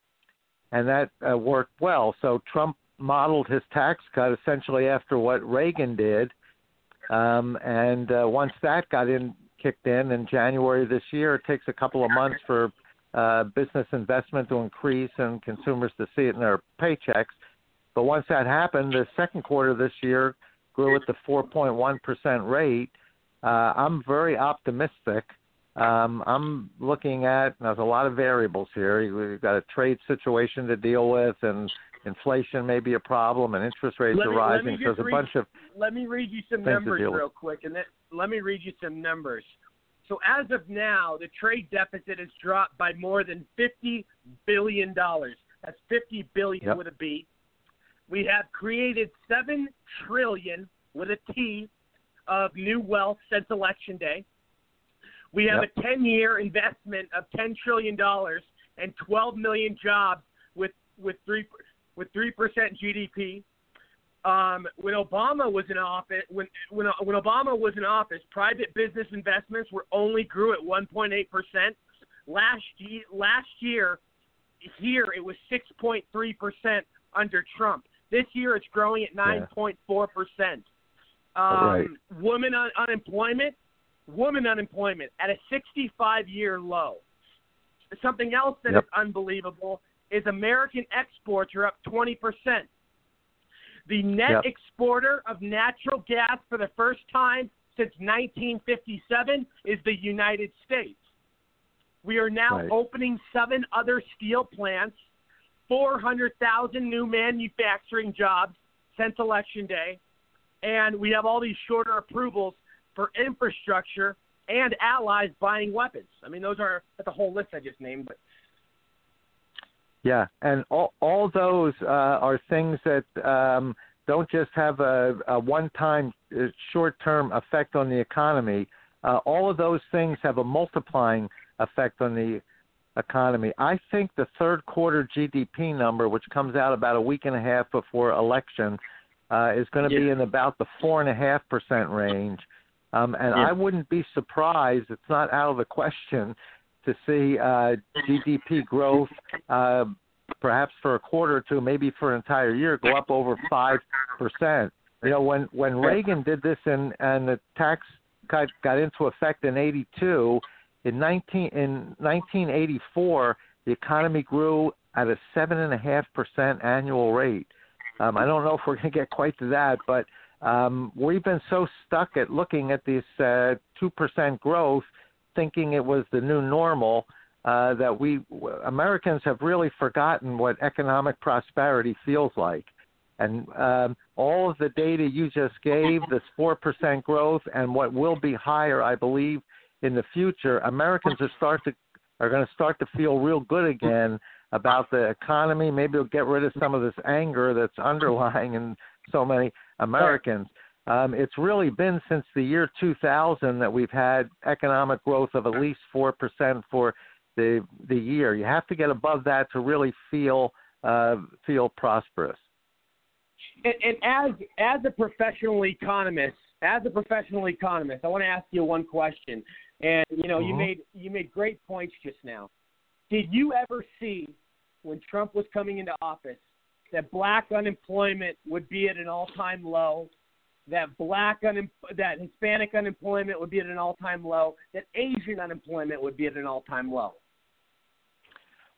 S9: and that uh, worked well. So Trump modeled his tax cut essentially after what Reagan did, um, and uh, once that got in kicked in in January this year, it takes a couple of months for uh, business investment to increase and consumers to see it in their paychecks. But once that happened, the second quarter this year grew at the 4.1% rate. Uh, I'm very optimistic. Um, I'm looking at there's a lot of variables here. We've got a trade situation to deal with, and inflation may be a problem, and interest rates
S2: Let
S9: are
S2: me-
S9: rising. So there's
S2: just
S9: a bunch of
S2: Let me read you some numbers
S9: deal with.
S2: real quick, and then let me read you some numbers. So as of now, the trade deficit has dropped by more than fifty billion dollars. That's fifty billion
S9: Yep.
S2: with a B. We have created seven trillion with a T of new wealth since election day. We have
S9: Yep.
S2: a ten-year investment of ten trillion dollars and twelve million jobs with with three with three percent GDP. Um, when Obama was in office, when when when Obama was in office, private business investments were only grew at 1.8 percent. Last year, last year, here it was 6.3 percent under Trump. This year, it's growing at 9.4 percent. Um,
S9: Right.
S2: Woman un- unemployment, woman unemployment at a 65-year low. Something else that is
S9: Yep.
S2: unbelievable is American exports are up 20 percent. The net
S9: Yep.
S2: exporter of natural gas for the first time since 1957 is the United States. We are now
S9: Right.
S2: opening seven other steel plants, 400,000 new manufacturing jobs since Election Day, and we have all these shorter approvals for infrastructure and allies buying weapons. I mean, those are a whole list I just named, but
S9: Yeah, and all all those uh, are things that um, don't just have a, a one-time uh, short-term effect on the economy. Uh, all of those things have a multiplying effect on the economy. I think the third quarter GDP number, which comes out about a week and a half before election, uh, is going to be in about the four and a half percent range. Um, and
S2: Yeah.
S9: I wouldn't be surprised; it's not out of the question to see uh, GDP growth, uh, perhaps for a quarter or two, maybe for an entire year, go up over five percent. You know, when when Reagan did this and and the tax cut got into effect in '82, in 19 in 1984, the economy grew at a seven and a half percent annual rate. Um, I don't know if we're going to get quite to that, but um, we've been so stuck at looking at this uh, two percent growth, thinking it was the new normal, uh, that we Americans have really forgotten what economic prosperity feels like. And um, all of the data you just gave, this four percent growth, and what will be higher, I believe, in the future, Americans are start to are going to start to feel real good again about the economy. Maybe they'll get rid of some of this anger that's underlying in so many Americans. Um, it's really been since the year 2000 that we've had economic growth of at least four percent for the the year. You have to get above that to really feel uh, feel prosperous.
S2: and, and as as a professional economist, as a professional economist, I want to ask you one question. And you know, you
S9: Mhm.
S2: made you made great points just now. Did you ever see when Trump was coming into office that black unemployment would be at an all-time low, that black un- that Hispanic unemployment would be at an all-time low, that Asian unemployment would be at an all-time low?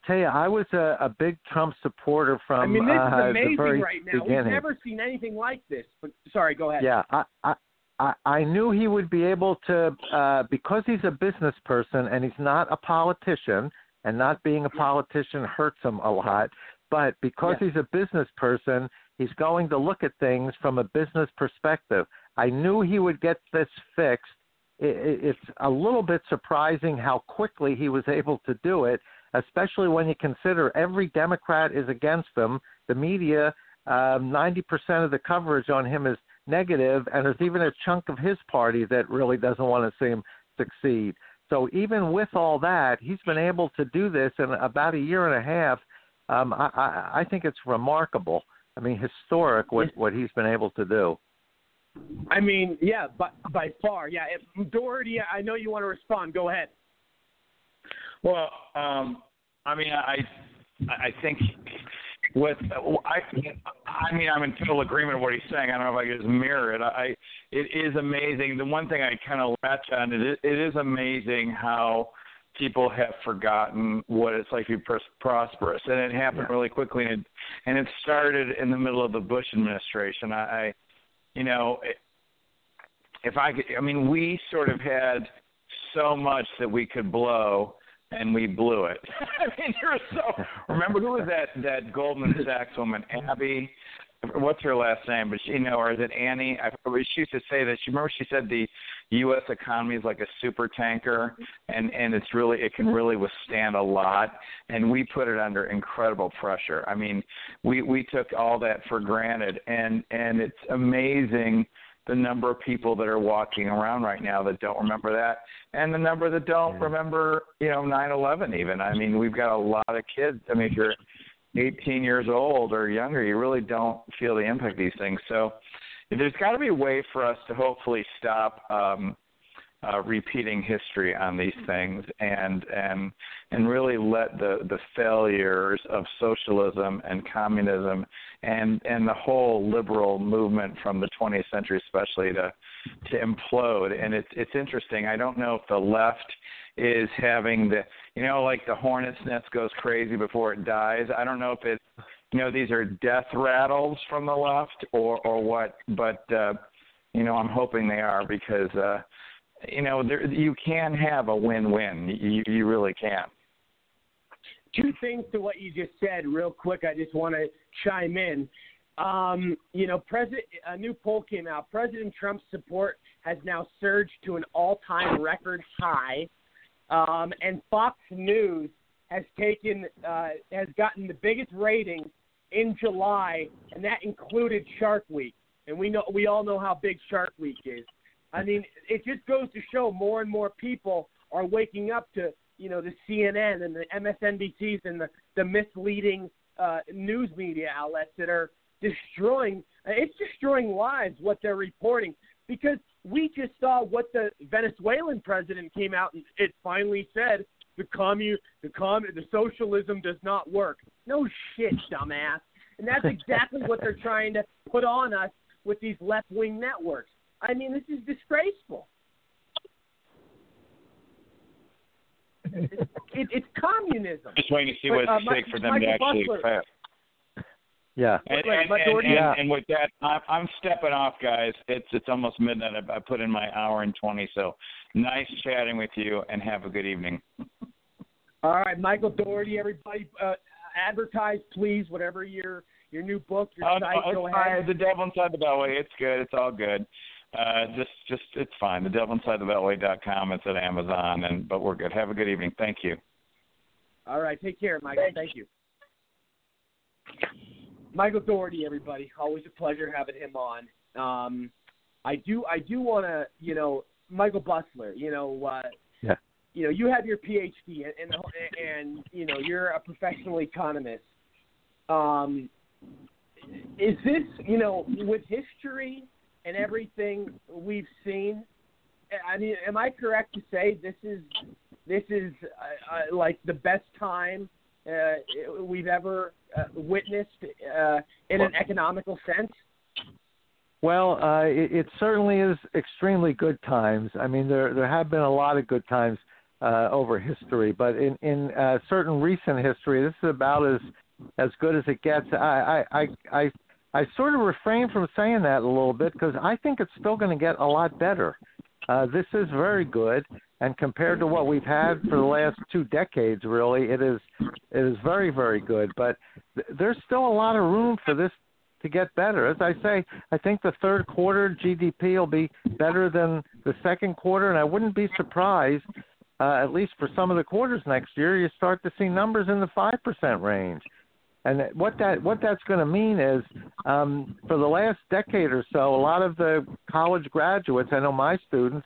S9: Tell you, I was a, a big Trump supporter from
S2: I mean, this
S9: uh,
S2: is amazing
S9: very
S2: right now.
S9: beginning.
S2: We've never seen anything like this. But sorry, go ahead.
S9: Yeah, I, I I I knew he would be able to uh because he's a business person and he's not a politician and not being a politician hurts him a lot, but because
S2: Yeah.
S9: he's a business person, he's going to look at things from a business perspective. I knew he would get this fixed. It, it, it's a little bit surprising how quickly he was able to do it, especially when you consider every Democrat is against him. The media, um, 90% of the coverage on him is negative, and there's even a chunk of his party that really doesn't want to see him succeed. So even with all that, he's been able to do this in about a year and a half. Um, I, I, I think it's remarkable. I mean, historic what what he's been able to do.
S2: I mean, yeah, by, by far, yeah. If, Daugherty, I know you want to respond. Go ahead.
S4: Well, um, I mean, I I think with I I mean I'm in total agreement with what he's saying. I don't know if I can just mirror it. I it is amazing. The one thing I kind of latch on it is it is amazing how people have forgotten what it's like to be pros- prosperous, and it happened really quickly. And it, and it started in the middle of the Bush administration. I, I you know, it, if I could, I mean, we sort of had so much that we could blow and we blew it. I mean, you're so. Remember who was that that Goldman Sachs woman, Abby? What's her last name? But she, you know, or is it Annie? I, she used to say that. She remember she said the U.S. economy is like a super tanker, and and it's really it can really withstand a lot. And we put it under incredible pressure. I mean, we we took all that for granted, and and it's amazing the number of people that are walking around right now that don't remember that and the number that don't yeah. remember you know nine eleven even i mean we've got a lot of kids i mean if you're 18 years old or younger, you really don't feel the impact of these things. So there's got to be a way for us to hopefully stop um, uh, repeating history on these things and and and really let the the failures of socialism and communism and and the whole liberal movement from the 20th century especially to to implode. And it's it's interesting. I don't know if the left is having the you know like the hornet's nest goes crazy before it dies. I don't know if it's you know these are death rattles from the left or or what but uh you know i'm hoping they are because uh you know there you can have a win win you you really can
S2: two things to what you just said real quick i just want to chime in um, you know, president, a new poll came out. President Trump's support has now surged to an all-time record high. Um, and Fox News has taken uh, has gotten the biggest ratings in July, and that included Shark Week. And we know we all know how big Shark Week is. I mean, it just goes to show more and more people are waking up to you know the CNN and the MSNBCs and the the misleading uh, news media outlets that are destroying. It's destroying lives what they're reporting because we just saw what the Venezuelan president came out and it finally said the commun the com the socialism does not work. No shit, dumbass. And that's exactly what they're trying to put on us with these left wing networks. I mean, this is disgraceful. It's, it, it's communism.
S4: Just waiting to see what
S2: uh,
S4: it's take for them Michael to actually
S2: Busler,
S4: accept.
S7: Yeah.
S4: And, and, and, and, and with that, I'm, I'm stepping off, guys. It's it's almost midnight. I, I put in my hour and twenty. So nice chatting with you, and have a good evening.
S2: All right, Michael Daugherty, everybody, uh, advertise please. Whatever your your new book, your
S4: oh,
S2: site,
S4: no,
S2: go ahead.
S4: The Devil Inside the Beltway. It's good. It's all good. Uh, just just it's fine. The Devil Inside the Beltway.com. It's at Amazon, and but we're good. Have a good evening. Thank you.
S2: All right, take care, Michael. Thank you. Michael Daugherty, everybody. Always a pleasure having him on. Um, I do, I do want to, you know, Michael Busler. You know, uh,
S7: yeah.
S2: You know, you have your PhD, and, and and you know, you're a professional economist. Um, is this, you know, with history and everything we've seen? I mean, am I correct to say this is this is uh, uh, like the best time uh, we've ever uh, witnessed uh, in an economical sense?
S9: Well, uh, it, it certainly is extremely good times. I mean, there there have been a lot of good times uh, over history, but in in uh, certain recent history, this is about as as good as it gets. I I I I, I sort of refrain from saying that a little bit because I think it's still going to get a lot better. Uh, this is very good, and compared to what we've had for the last two decades, really, it is it is very very good. But th- there's still a lot of room for this to get better. As I say, I think the third quarter GDP will be better than the second quarter, and I wouldn't be surprised, uh, at least for some of the quarters next year, you start to see numbers in the five percent range. And what that what that's going to mean is, um, for the last decade or so, a lot of the college graduates, I know my students,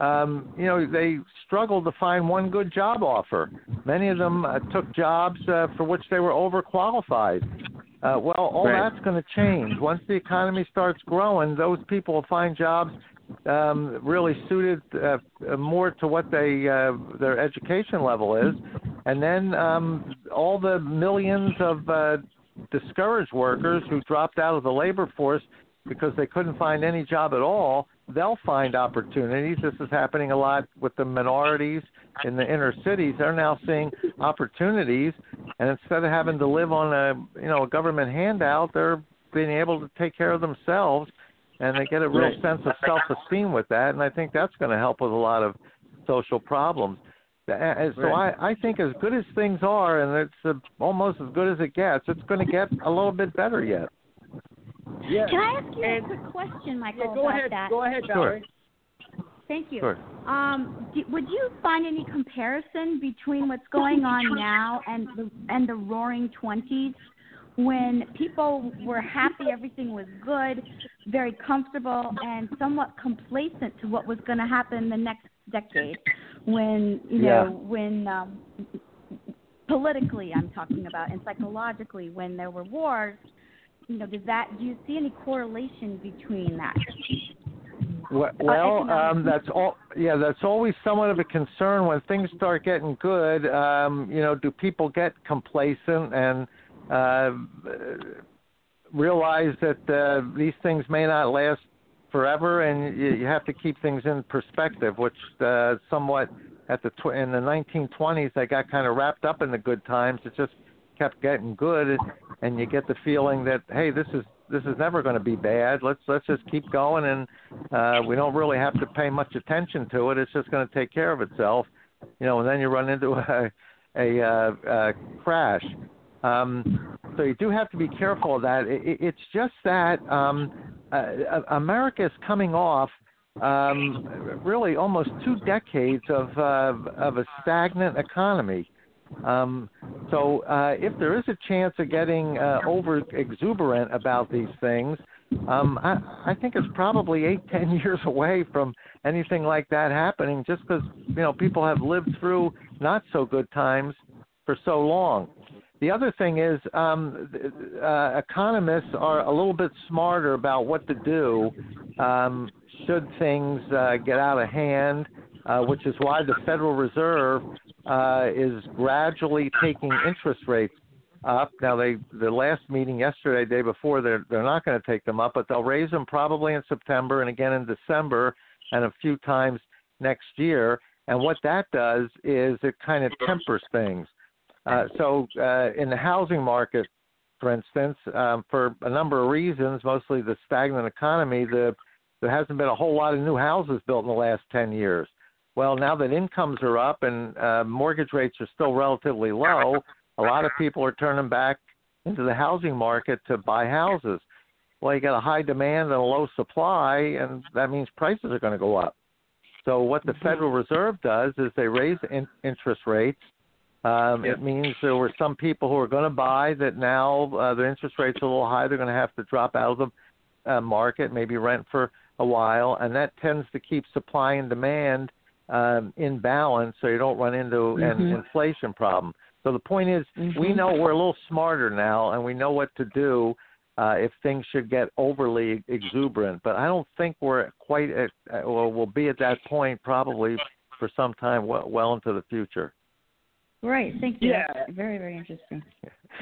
S9: um, you know, they struggled to find one good job offer. Many of them uh, took jobs uh, for which they were overqualified. Uh, well, all
S7: Right.
S9: that's going to change once the economy starts growing. Those people will find jobs um, really suited uh, more to what they uh, their education level is, and then um, all the millions of uh, discouraged workers who dropped out of the labor force because they couldn't find any job at all, they'll find opportunities. This is happening a lot with the minorities in the inner cities. They're now seeing opportunities, and instead of having to live on a you know a government handout, they're being able to take care of themselves, and they get a real
S7: Right.
S9: sense of self-esteem with that. And I think that's going to help with a lot of social problems. And So
S7: Right.
S9: I, I think as good as things are, and it's uh, almost as good as it gets, it's going to get a little bit better yet.
S2: Yeah.
S5: Can I ask you
S2: And-
S5: a quick question, Michael,
S2: Yeah, go
S5: about
S2: ahead.
S5: that?
S2: Go ahead,
S9: Sure.
S2: Valerie.
S5: Thank you.
S7: Sure.
S5: Um, do, would you find any comparison between what's going on now and the and the Roaring Twenties, when people were happy, everything was good, very comfortable, and somewhat complacent to what was going to happen the next decade, when you know
S7: Yeah.
S5: when um, politically I'm talking about and psychologically when there were wars. You know, does that do you see any correlation between that?
S9: Well, well um, that's all. Yeah, that's always somewhat of a concern when things start getting good. Um, you know, do people get complacent and uh, realize that uh, these things may not last forever, and you, you have to keep things in perspective, which uh, somewhat at the tw- in the 1920s they got kind of wrapped up in the good times. It just kept getting good, and you get the feeling that hey, this is this is never going to be bad. Let's let's just keep going, and uh, we don't really have to pay much attention to it. It's just going to take care of itself, you know. And then you run into a a, uh, uh crash. Um, so you do have to be careful of that. It, it- it's just that um, uh, America is coming off um, really almost two decades of uh, of a stagnant economy. Um, so uh, if there is a chance of getting uh, over exuberant about these things, um, I, I think it's probably eight, ten years away from anything like that happening. Just because you know people have lived through not so good times for so long. The other thing is, um, uh, economists are a little bit smarter about what to do um, should things uh, get out of hand, uh, which is why the Federal Reserve uh, is gradually taking interest rates up. Now, they the last meeting yesterday, day before, they're they're not going to take them up, but they'll raise them probably in September and again in December, and a few times next year. And what that does is it kind of tempers things. Uh, so uh, in the housing market, for instance, um, for a number of reasons, mostly the stagnant economy, the there hasn't been a whole lot of new houses built in the last 10 years. Well, now that incomes are up and uh, mortgage rates are still relatively low, a lot of people are turning back into the housing market to buy houses. Well, you got a high demand and a low supply, and that means prices are going to go up. So what the Federal Reserve does is they raise in- interest rates. Um, It means there were some people who are going to buy that now uh, their interest rates are a little high. They're going to have to drop out of the uh, market, maybe rent for a while, and that tends to keep supply and demand um, in balance, so you don't run into an
S10: Mhm.
S9: inflation problem. So the point is, we
S10: Mhm.
S9: know we're a little smarter now, and we know what to do uh, if things should get overly exuberant. But I don't think we're quite at, uh, well, we'll be at that point probably for some time, well, well into the future.
S5: Right. Thank you.
S2: Yeah.
S5: That's very very interesting.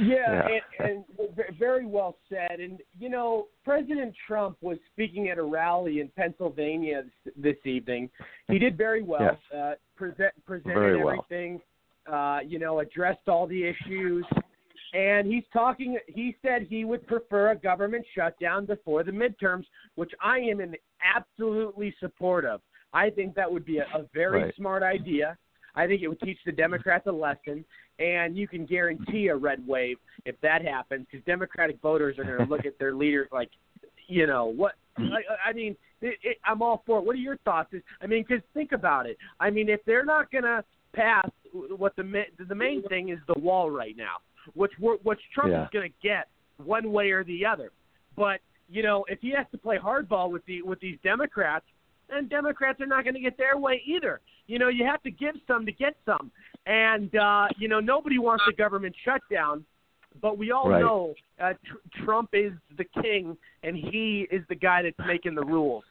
S2: Yeah,
S9: Yeah.
S2: And, and very well said. And you know, President Trump was speaking at a rally in Pennsylvania this, this evening. He did very well.
S9: Yes.
S2: Uh, present, presented
S9: Very well.
S2: everything. Uh, you know, addressed all the issues. And he's talking. He said he would prefer a government shutdown before the midterms, which I am in absolutely support of. I think that would be a, a very
S9: Right.
S2: smart idea. I think it would teach the Democrats a lesson, and you can guarantee a red wave if that happens, because Democratic voters are going to look at their leaders like, you know, what? I, I mean, it, it, I'm all for it. What are your thoughts? I mean, because think about it. I mean, if they're not going to pass what the the main thing is the wall right now, which we're, which Trump
S9: Yeah.
S2: is going to get one way or the other. But you know, if he has to play hardball with the with these Democrats, then Democrats are not going to get their way either. You know, you have to give some to get some, and uh, you know, nobody wants a government shutdown. But we all
S9: Right.
S2: know uh, tr- Trump is the king, and he is the guy that's making the rules,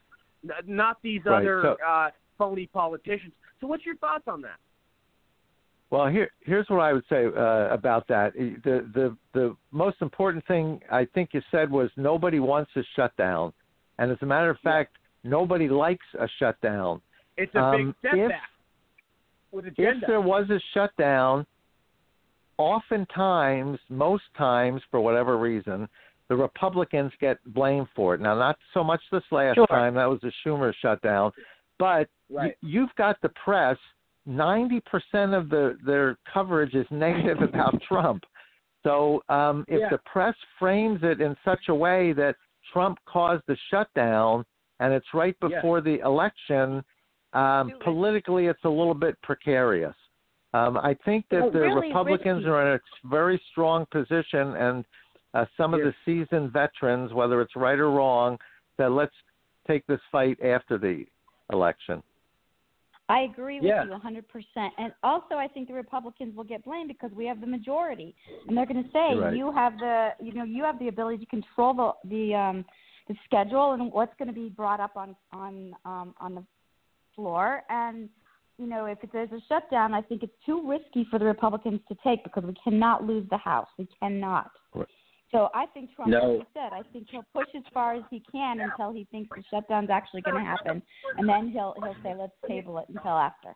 S2: N- not these
S9: Right,
S2: other
S9: so-
S2: uh, phony politicians. So, what's your thoughts on that?
S9: Well, here here's what I would say uh, about that. The the the most important thing I think you said was nobody wants a shutdown, and as a matter of fact, Nobody likes a shutdown.
S2: It's a
S9: um,
S2: big step
S9: if,
S2: back with agenda.
S9: If there was a shutdown, oftentimes, most times, for whatever reason, the Republicans get blamed for it. Now, not so much this last
S2: sure.
S9: time, that was the Schumer shutdown, but
S2: right.
S9: y- you've got the press. Ninety percent of the, their coverage is negative about Trump. So um, if
S2: yeah.
S9: the press frames it in such a way that Trump caused the shutdown, and it's right before the election, Um, politically, it's a little bit precarious. Um, I think that
S3: Well,
S9: the
S3: really
S9: Republicans
S3: risky.
S9: are in a very strong position, and uh, some of the seasoned veterans, whether it's right or wrong, said let's take this fight after the election.
S5: I agree with
S9: Yeah.
S5: you 100%. And also, I think the Republicans will get blamed because we have the majority, and they're going to say
S9: Right.
S5: you have the, you know, you have the ability to control the the um, the schedule and what's going to be brought up on on um, on the floor. And you know, if there's a shutdown, I think it's too risky for the Republicans to take because we cannot lose the House. We cannot. So I think Trump,
S2: No.
S5: like you said, I think he'll push as far as he can until he thinks the shutdown's actually going to happen, and then he'll he'll say let's table it until after.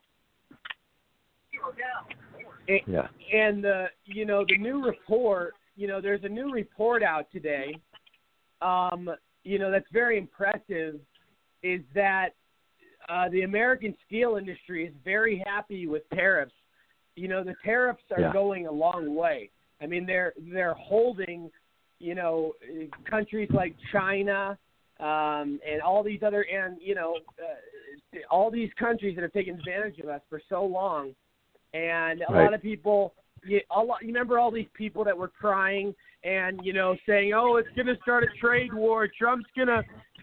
S2: And,
S9: Yeah.
S2: and the you know the new report, you know, there's a new report out today. Um, you know that's very impressive. Is that uh, the American steel industry is very happy with tariffs. You know the tariffs are
S9: Yeah.
S2: going a long way. I mean they're they're holding, you know, countries like China um, and all these other and you know uh, all these countries that have taken advantage of us for so long and a
S9: Right.
S2: lot of people you, a lot, you remember all these people that were crying and you know saying oh it's going to start a trade war. Trump's going to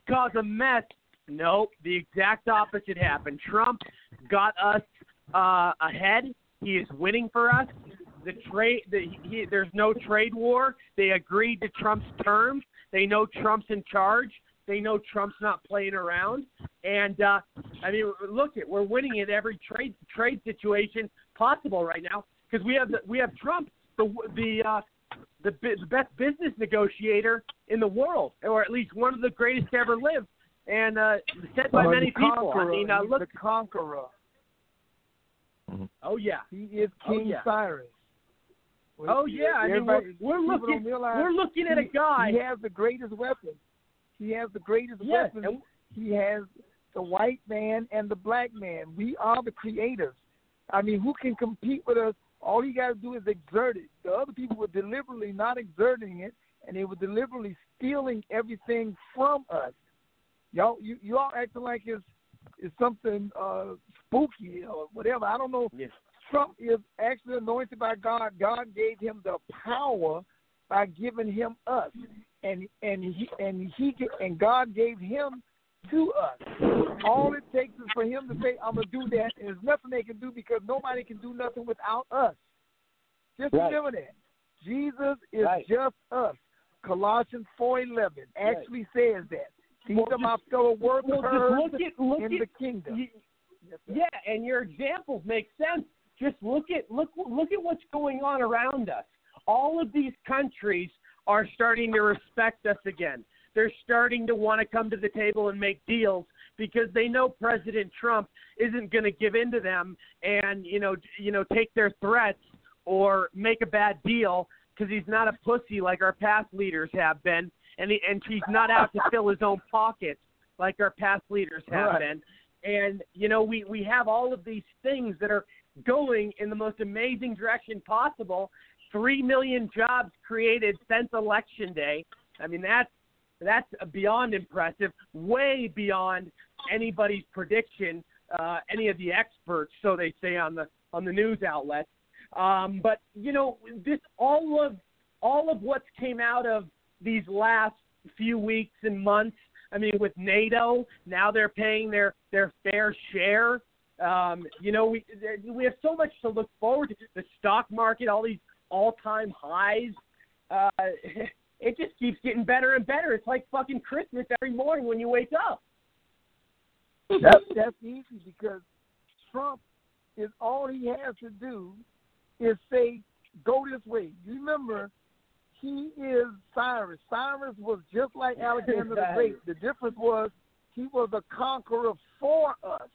S2: cause a mess. Nope the exact opposite happened. Trump got us uh ahead. He is winning for us. The trade the, he, there's no trade war. They agreed to trump's terms. They know trump's in charge. They know Trump's not playing around, and uh, I mean, look at we're winning in every trade trade situation possible right now because we have the, we have Trump, the the uh, the, bi- the best business negotiator in the world, or at least one of the greatest to ever live, and uh, said by
S8: Uh,
S2: many people. I mean, uh, look,
S8: the conqueror.
S2: oh yeah,
S8: He is
S2: Oh,
S8: King
S2: yeah.
S8: Cyrus.
S2: Oh, yeah, I mean, we're- we're looking- we're looking at a
S8: he-
S2: guy-
S8: He has the greatest weapon. He has the greatest
S2: Yes,
S8: weapon.
S2: and-
S8: He has the white man and the black man. We are the creators. I mean, who can compete with us? All you got to do is exert it. The other people were deliberately not exerting it, and they were deliberately stealing everything from us. Y'all, you you all acting like it's it's something uh, spooky or whatever. I don't know. Trump is actually anointed by God. God gave him the power by giving him us, and and he and he and God gave him to us. All it takes is for him to say, "I'm gonna do that," and there's nothing they can do because nobody can do nothing without us. Just
S2: Right.
S8: remember that Jesus is
S2: Right.
S8: just us. Colossians four eleven actually says that. These
S2: Well,
S8: are my fellow
S2: well,
S8: workers
S2: look at- look
S8: in
S2: at-
S8: the kingdom.
S2: you- Yeah, and your examples make sense. Just look at look look at what's going on around us. All of these countries are starting to respect us again. They're starting to want to come to the table and make deals because they know President Trump isn't going to give in to them and you know you know take their threats or make a bad deal because he's not a pussy like our past leaders have been, and he, and he's not out to fill his own pockets like our past leaders have
S8: Right.
S2: been. And you know we we have all of these things that are going in the most amazing direction possible. Three million jobs created since election day. I mean that's that's beyond impressive, way beyond anybody's prediction. Uh, any of the experts, so they say on the on the news outlets. Um, but you know, this all of all of what's came out of these last few weeks and months. I mean, with NATO, now they're paying their their fair share. Um, you know, we we have so much to look forward to. The stock market, all these all time highs. Uh, it just keeps getting better and better. It's like fucking Christmas every morning when you wake up.
S8: That's that's easy because Trump is all he has to do is say, "Go this way." You remember, he is Cyrus. Cyrus was just like Alexander the Great. The difference was he was a conqueror for us.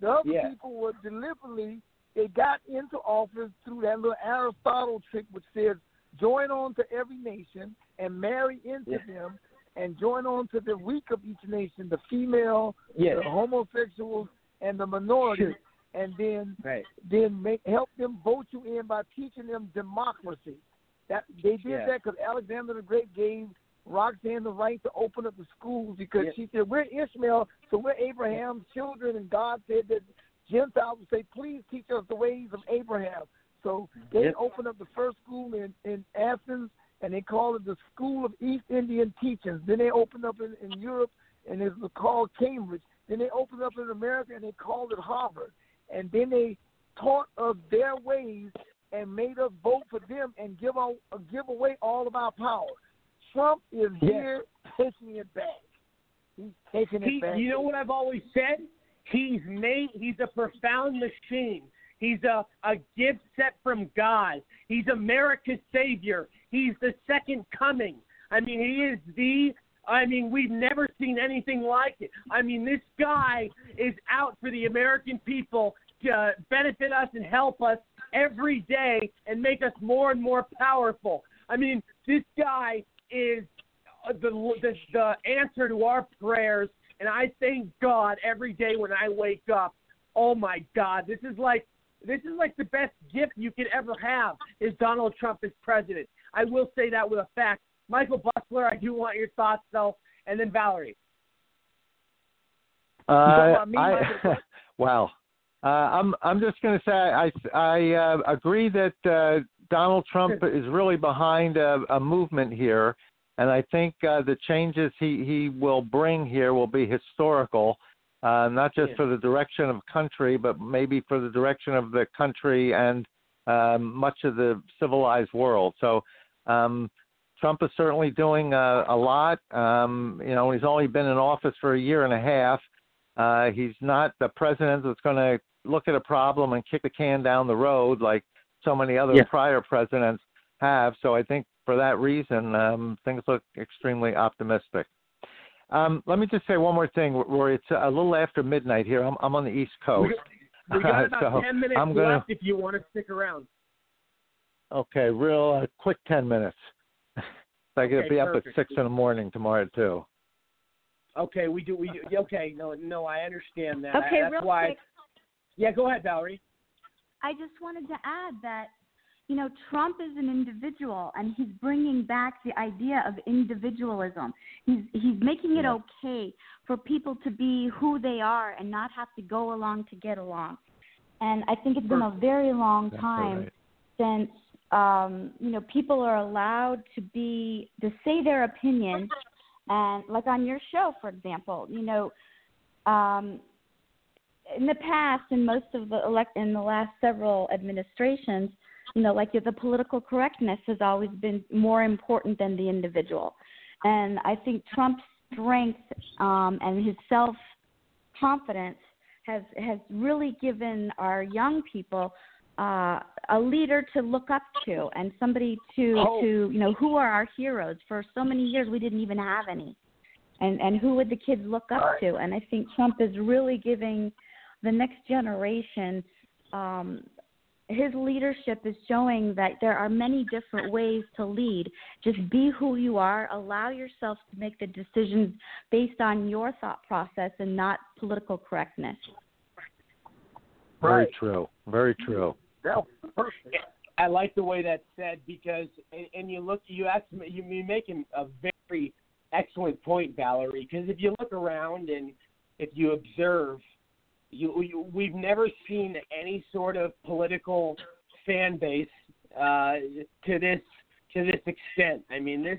S8: The other
S2: Yeah.
S8: people were deliberately they got into office through that little Aristotle trick, which says, "Join on to every nation and marry into
S2: Yeah.
S8: them." And join on to the weak of each nation, the female, the homosexuals, and the minorities,
S2: Sure.
S8: and then
S2: Right.
S8: then make help them vote you in by teaching them democracy. That they did
S2: Yeah.
S8: that because Alexander the Great gave Roxanne the right to open up the schools because she said we're Ishmael, so we're Abraham's children, and God said that Gentiles would say, "Please teach us the ways of Abraham." So they
S2: Yep.
S8: opened up the first school in in Athens, and they called it the School of East Indian Teachings. Then they opened up in, in Europe, and it was called Cambridge. Then they opened up in America, and they called it Harvard. And then they taught us their ways and made us vote for them and give out, uh, give away all of our power. Trump is
S2: Yeah.
S8: here taking it back. He's taking it
S2: He,
S8: back.
S2: you know what I've always said? He's made. He's a profound machine. He's a a gift set from God. He's America's savior. He's the second coming. I mean, he is the. I mean, we've never seen anything like it. I mean, this guy is out for the American people to benefit us and help us every day and make us more and more powerful. I mean, this guy is uh, the, the the answer to our prayers, and I thank God every day when I wake up. Oh my God, this is like this is like the best gift you could ever have is Donald Trump as president. I will say that with a fact. Michael Busler, I do want your thoughts though, and then Valerie.
S9: Uh,
S8: me,
S9: I, wow. Uh, I'm I'm just going to say I I uh, agree that uh, Donald Trump is really behind a, a movement here, and I think uh, the changes he he will bring here will be historical, uh, not just
S2: Yeah.
S9: for the direction of country, but maybe for the direction of the country and um, much of the civilized world. So. Um, Trump is certainly doing uh, a lot. Um, you know, he's only been in office for a year and a half. Uh, he's not the president that's going to look at a problem and kick the can down the road like so many other
S2: Yeah.
S9: prior presidents have. So I think for that reason, um, things look extremely optimistic. Um, let me just say one more thing, Rory. It's a little after midnight here. I'm, I'm on the East Coast.
S2: We got about
S9: So
S2: ten minutes
S9: I'm gonna-
S2: left if you want to stick around.
S9: Okay, real uh, quick 10 minutes. I got to
S2: Okay,
S9: be up at 6 in the morning tomorrow, too.
S2: Okay, we do. We do. Okay, no, no, I understand that.
S5: Okay,
S2: That's
S5: real
S2: why.
S5: quick.
S2: Yeah, go ahead, Valerie.
S5: I just wanted to add that, you know, Trump is an individual, and he's bringing back the idea of individualism. He's he's making it okay for people to be who they are and not have to go along to get along. And I think it's been a very long time
S9: right.
S5: since um, you know people are allowed to be to say their opinion, and like on your show, for example, you know. Um, in the past, in most of the elect in the last several administrations, you know, like the political correctness has always been more important than the individual, and I think Trump's strength um, and his self confidence has has really given our young people uh, a leader to look up to and somebody to
S2: Oh.
S5: to you know who are our heroes. For so many years, we didn't even have any, and and who would the kids look up to? And I think Trump is really giving the next generation. Um, his leadership is showing that there are many different ways to lead. Just be who you are. Allow yourself to make the decisions based on your thought process and not political correctness.
S9: Very true. Very true.
S8: That was perfect.
S2: I like the way that's said because, and, and you look, you ask, you you making a very excellent point, Valerie. Because if you look around and if you observe, you, you we've never seen any sort of political fan base uh, to this to this extent. I mean, this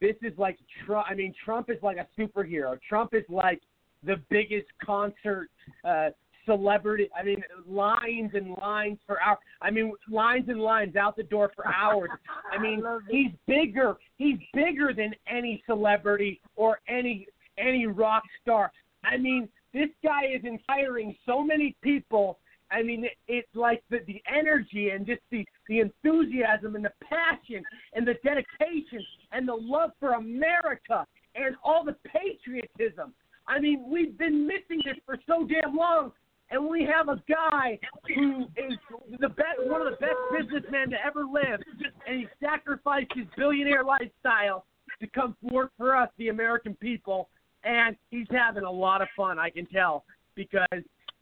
S2: this is like Trump. I mean, Trump is like a superhero. Trump is like the biggest concert uh, celebrity. I mean, lines and lines for hours. I mean, lines and lines out the door for hours. I mean, he's bigger. He's bigger than any celebrity or any any rock star. I mean, this guy is inspiring so many people. I mean, it, it's like the the energy and just the the enthusiasm and the passion and the dedication and the love for America and all the patriotism. I mean, we've been missing this for so damn long, and we have a guy who is the best, one of the best businessmen to ever live, and he sacrificed his billionaire lifestyle to come work for us, the American people, and he's having a lot of fun. I can tell because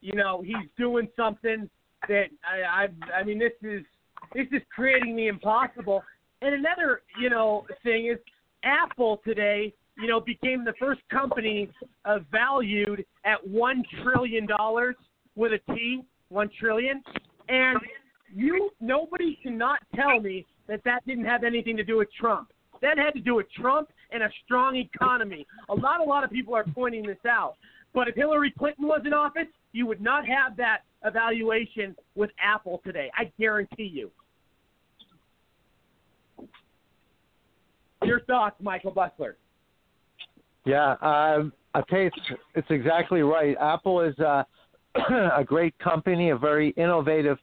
S2: you know he's doing something that I, I, I mean, this is this is creating the impossible. And another, you know, thing is Apple today, you know, became the first company uh, valued at one trillion dollars with a T, one trillion, and you nobody cannot tell me that that didn't have anything to do with Trump. That had to do with Trump and a strong economy. A lot, a lot of people are pointing this out. But if Hillary Clinton was in office, you would not have that evaluation with Apple today. I guarantee you. Your thoughts, Michael Busler?
S9: Yeah, um, I tell you, it's, it's exactly right. Apple is uh, a great company, a very innovative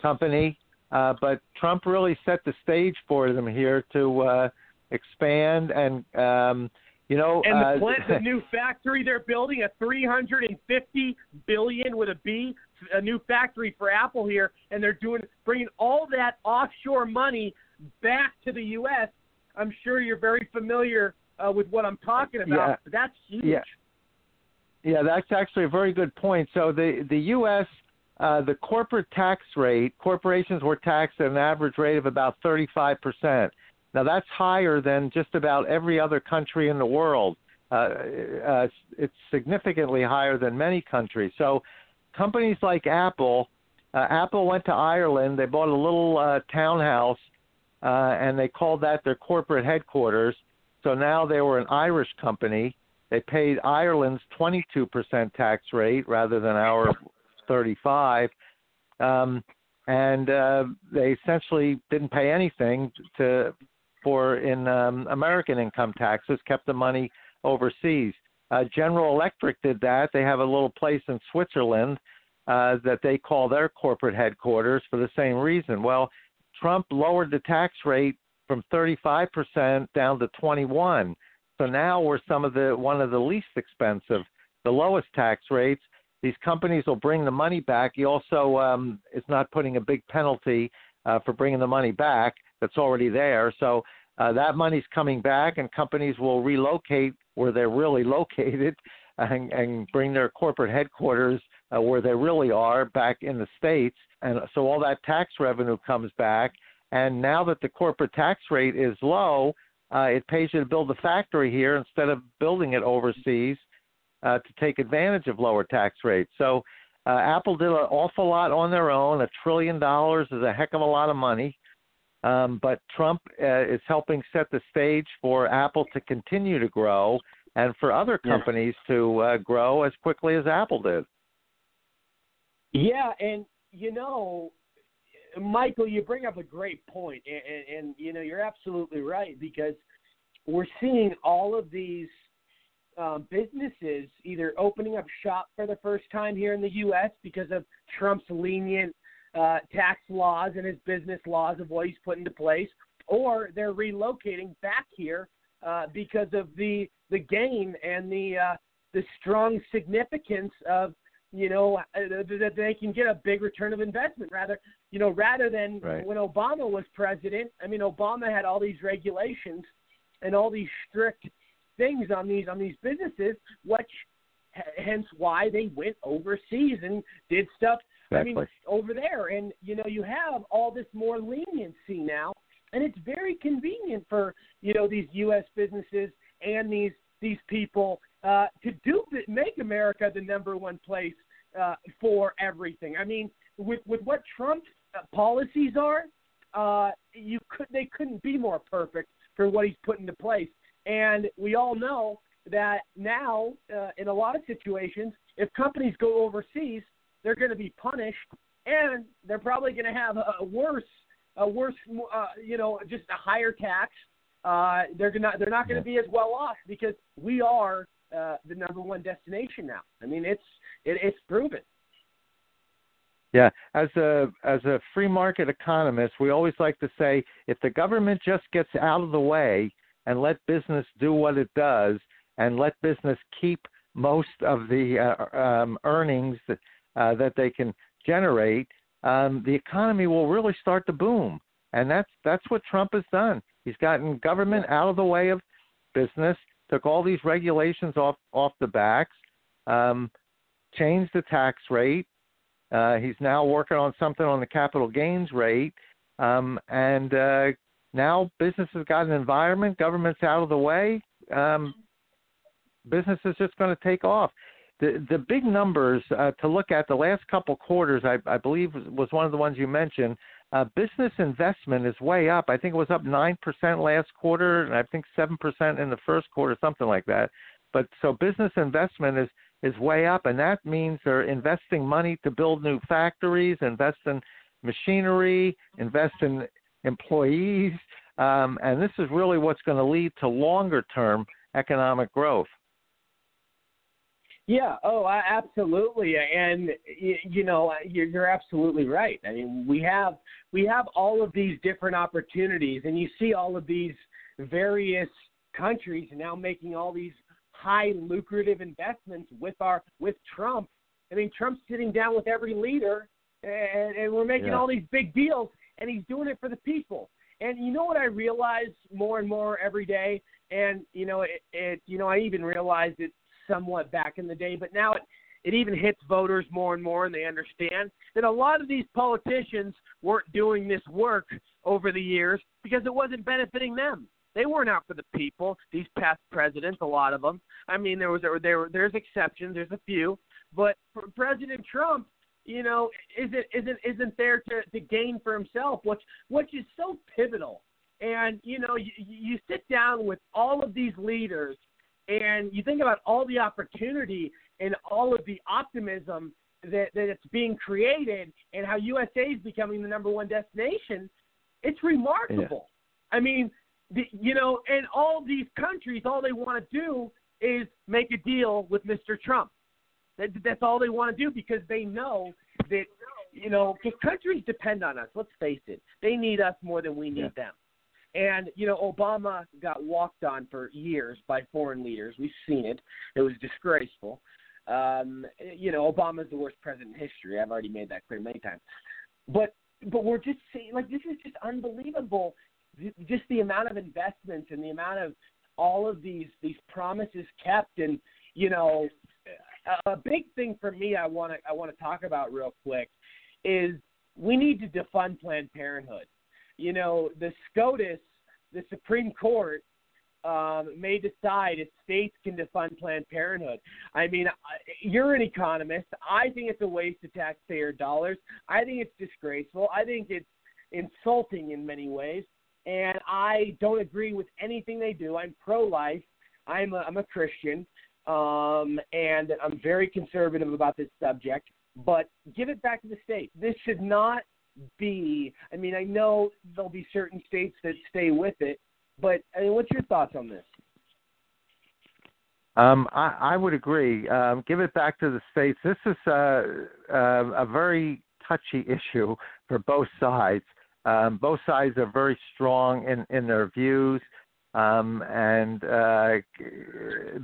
S9: company, uh, but Trump really set the stage for them here to uh, expand and. Um, you know,
S2: and the
S9: uh,
S2: plant, the new factory they're building, a 350 billion with a B, a new factory for Apple here, and they're doing bringing all that offshore money back to the U.S. I'm sure you're very familiar uh, with what I'm talking about.
S9: Yeah.
S2: That's huge.
S9: Yeah. Yeah, that's actually a very good point. So the the U.S. Uh, the corporate tax rate, corporations were taxed at an average rate of about 35 percent. Now that's higher than just about every other country in the world. Uh, uh, it's significantly higher than many countries. So companies like Apple, uh, Apple went to Ireland. They bought a little uh, townhouse, uh, and they called that their corporate headquarters. So now they were an Irish company. They paid Ireland's 22% tax rate rather than our 35. Um, and uh, they essentially didn't pay anything to for in um, American income taxes, kept the money overseas. Uh, General Electric did that. They have a little place in Switzerland uh, that they call their corporate headquarters for the same reason. Well, Trump lowered the tax rate from 35% down to 21. So now we're some of the one of the least expensive, the lowest tax rates. These companies will bring the money back. He also um, is not putting a big penalty uh, for bringing the money back that's already there. So uh, that money's coming back, and companies will relocate where they're really located and, and bring their corporate headquarters uh, where they really are back in the states. And so all that tax revenue comes back. And now that the corporate tax rate is low, uh, it pays you to build the factory here instead of building it overseas uh, to take advantage of lower tax rates. So uh, Apple did an awful lot on their own. A trillion dollars is a heck of a lot of money. Um, but Trump uh, is helping set the stage for Apple to continue to grow and for other companies yeah. to uh, grow as quickly as Apple did.
S2: Yeah, and you know, Michael, you bring up a great point, and, and, and you know you're absolutely right because we're seeing all of these um, businesses either opening up shop for the first time here in the U.S. because of Trump's lenient uh, tax laws and his business laws of what he's put into place, or they're relocating back here uh, because of the the gain and the uh, the strong significance of you know uh, that they can get a big return of investment rather you know rather than
S9: right.
S2: when Obama was president. I mean, Obama had all these regulations and all these strict things on these on these businesses, which hence why they went overseas and did stuff
S9: Exactly.
S2: I mean, over there, and you know, you have all this more leniency now, and it's very convenient for you know these U.S. businesses and these these people uh, to do make America the number one place uh, for everything. I mean, with with what Trump's uh, policies are, uh, you could they couldn't be more perfect for what he's put into place. And we all know that now, uh, in a lot of situations, if companies go overseas, they're going to be punished, and they're probably going to have a worse, a worse, uh, you know, just a higher tax. Uh, they're gonna, they're not going to be as well off because we are uh, the number one destination now. I mean, it's it, it's proven.
S9: Yeah, as a as a free market economist, we always like to say if the government just gets out of the way and let business do what it does, and let business keep most of the uh, um, earnings that uh, that they can generate, um, the economy will really start to boom. And that's that's what Trump has done. He's gotten government out of the way of business, took all these regulations off off the backs, um, changed the tax rate. Uh, he's now working on something on the capital gains rate, um, and uh, now business has got an environment, government's out of the way. Um, business is just going to take off. The the big numbers uh, to look at the last couple quarters, I, I believe, was one of the ones you mentioned. Uh, business investment is way up. I think it was up nine percent last quarter, and I think seven percent in the first quarter, something like that. But so business investment is is way up, and that means they're investing money to build new factories, invest in machinery, invest in employees, um, and this is really what's going to lead to longer term economic growth.
S2: Yeah. Oh, absolutely. And you know, you're, you're absolutely right. I mean, we have we have all of these different opportunities, and you see all of these various countries now making all these high lucrative investments with our with Trump. I mean, Trump's sitting down with every leader, and, and we're making
S9: Yeah.
S2: all these big deals, and he's doing it for the people. And you know what I realize more and more every day, and you know it, it you know I even realized it somewhat back in the day, but now it it even hits voters more and more, and they understand that a lot of these politicians weren't doing this work over the years because it wasn't benefiting them. They weren't out for the people. These past presidents, a lot of them. I mean, there was there, there there's exceptions. There's a few, but President Trump, you know, isn't isn't isn't there to to gain for himself, which which is so pivotal. And you know, you, you sit down with all of these leaders, and you think about all the opportunity and all of the optimism that that it's being created, and how USA is becoming the number one destination. It's remarkable. I mean, the, you know, and all these countries, all they want to do is make a deal with Mr. Trump. That, that's all they want to do because they know that, you know, because countries depend on us. Let's face it, they need us more than we need them. And you know, Obama got walked on for years by foreign leaders. We've seen it. It was disgraceful. Um, you know, Obama's the worst president in history. I've already made that clear many times. But but we're just seeing like this is just unbelievable. Just the amount of investments and the amount of all of these these promises kept, and you know, a, big thing for me I want to I want to talk about real quick is we need to defund Planned Parenthood. You know, the SCOTUS, the Supreme Court, um, may decide if states can defund Planned Parenthood. I mean, you're an economist. I think it's a waste of taxpayer dollars. I think it's disgraceful. I think it's insulting in many ways, and I don't agree with anything they do. I'm pro-life. I'm a, I'm a Christian, um, and I'm very conservative about this subject. But give it back to the states. This should not be. I mean, I know there'll be certain states that stay with it, but I mean, what's your thoughts on this?
S9: Um, I, I would agree. Um, give it back to the states. This is uh, uh, a very touchy issue for both sides. Um, both sides are very strong in, in their views, um, and uh,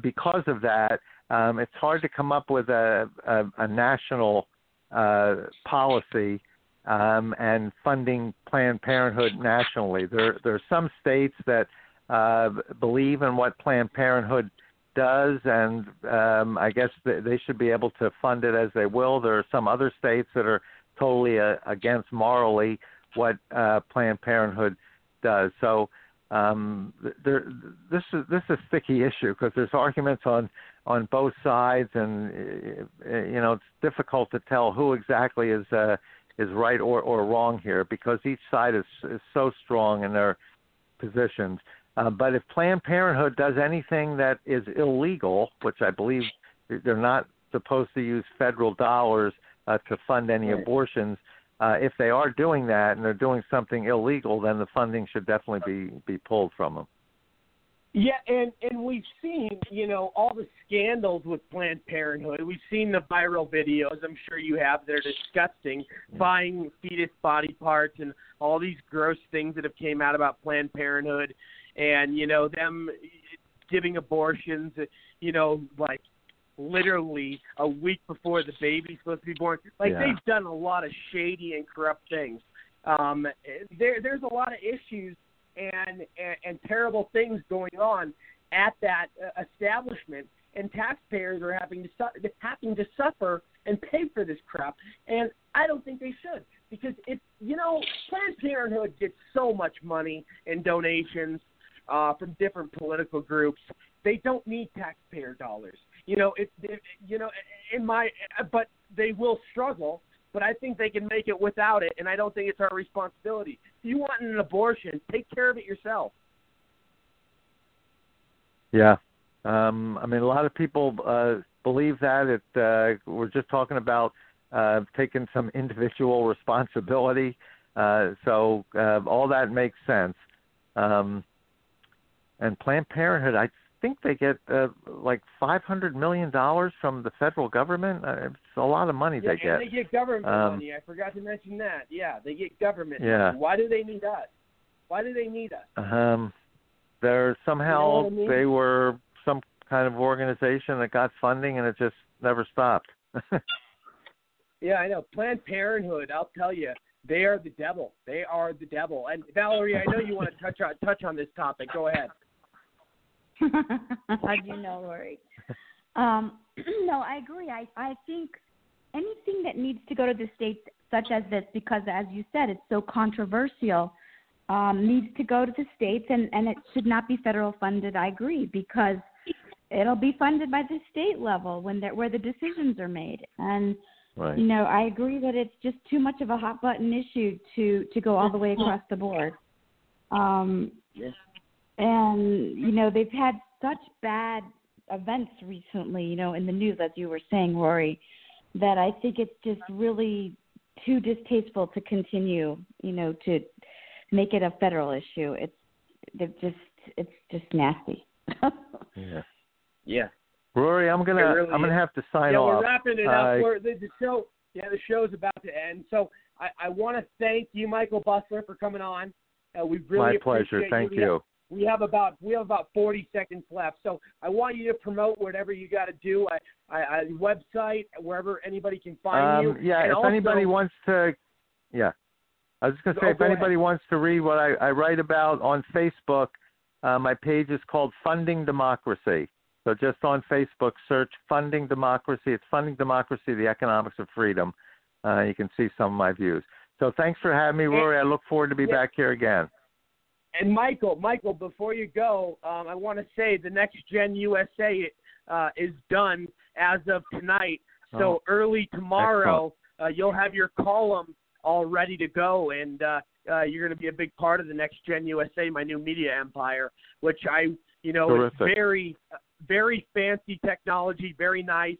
S9: because of that, um, it's hard to come up with a, a, a national uh, policy um, and funding Planned Parenthood nationally. There, there are some states that uh, believe in what Planned Parenthood does, and um, I guess th- they should be able to fund it as they will. There are some other states that are totally uh, against morally what uh, Planned Parenthood does. So um, there, this is this is a sticky issue because there's arguments on on both sides, and uh, you know it's difficult to tell who exactly is uh, is right or, or wrong here because each side is is so strong in their positions. Uh, but if Planned Parenthood does anything that is illegal, which I believe they're not supposed to use federal dollars uh, to fund any
S2: Right.
S9: abortions, uh, if they are doing that and they're doing something illegal, then the funding should definitely be be pulled from them.
S2: Yeah, and and we've seen, you know, all the scandals with Planned Parenthood. We've seen the viral videos. I'm sure you have. They're disgusting, buying fetus body parts and all these gross things that have came out about Planned Parenthood, and you know them giving abortions. You know, like literally a week before the baby's supposed to be born. Like
S9: Yeah.
S2: they've done a lot of shady and corrupt things. Um, there, there's a lot of issues and, and and terrible things going on at that uh, establishment, and taxpayers are having to su- having to suffer and pay for this crap. And I don't think they should because if you know Planned Parenthood gets so much money in donations uh, from different political groups, they don't need taxpayer dollars. You know, if, if you know, in my, but they will struggle. But I think they can make it without it, and I don't think it's our responsibility. If you want an abortion, take care of it yourself.
S9: Yeah. Um, I mean, a lot of people uh, believe that. It, uh, we're just talking about uh, taking some individual responsibility. Uh, so uh, all that makes sense. Um, and Planned Parenthood, I think they get uh, like five hundred million dollars from the federal government. Uh, it's a lot of money
S2: yeah,
S9: they get.
S2: they get government
S9: Um,
S2: money. I forgot to mention that. Yeah, they get government
S9: Yeah.
S2: money. Why do they need us? Why do they need us?
S9: Um, they're somehow
S2: what I mean?
S9: they were some kind of organization that got funding and it just never stopped.
S2: Yeah, I know. Planned Parenthood, I'll tell you, they are the devil. They are the devil. And Valerie, I know you want to touch on touch on this topic. Go ahead.
S5: How do you know, Lori? Um, no, I agree. I I think anything that needs to go to the states, such as this, because as you said, it's so controversial, um, needs to go to the states, and and it should not be federal funded. I agree because it'll be funded by the state level when that where the decisions are made, and
S9: right.
S5: you know I agree that it's just too much of a hot button issue to to go all the way across the board. Um, and you know they've had such bad events recently you know in the news as you were saying rory that i think it's just really too distasteful to continue you know to make it a federal issue it's they're just it's just nasty
S9: Yeah.
S2: Yeah.
S9: Rory, I'm gonna
S2: really
S9: I'm gonna
S2: is.
S9: have to sign
S2: yeah,
S9: off.
S2: we're wrapping it
S9: Uh,
S2: up. We're, the, the show, yeah, the show's about to end. So I, I want to thank you, Michael Busler, for coming on. Uh, we really
S9: My pleasure.
S2: appreciate
S9: Thank
S2: We
S9: you.
S2: We have about we have about 40 seconds left, so I want you to promote whatever you got to do. I, I, I website wherever anybody can find
S9: um,
S2: you.
S9: yeah,
S2: And
S9: if
S2: also-
S9: anybody wants to, yeah, I was just gonna say
S2: Oh,
S9: if
S2: go ahead.
S9: anybody wants to read what I, I write about on Facebook, uh, my page is called Funding Democracy. So just on Facebook, search Funding Democracy. It's Funding Democracy: The Economics of Freedom. Uh, you can see some of my views. So thanks for having me, Rory. I look forward to be
S2: Yeah.
S9: back here again.
S2: And Michael, Michael, before you go, um, I want to say the Next Gen USA uh, is done as of tonight. So
S9: Oh,
S2: early tomorrow, uh, you'll have your column all ready to go, and uh, uh, you're going to be a big part of the Next Gen USA, my new media empire, which I, you know, is very, very fancy technology, very nice.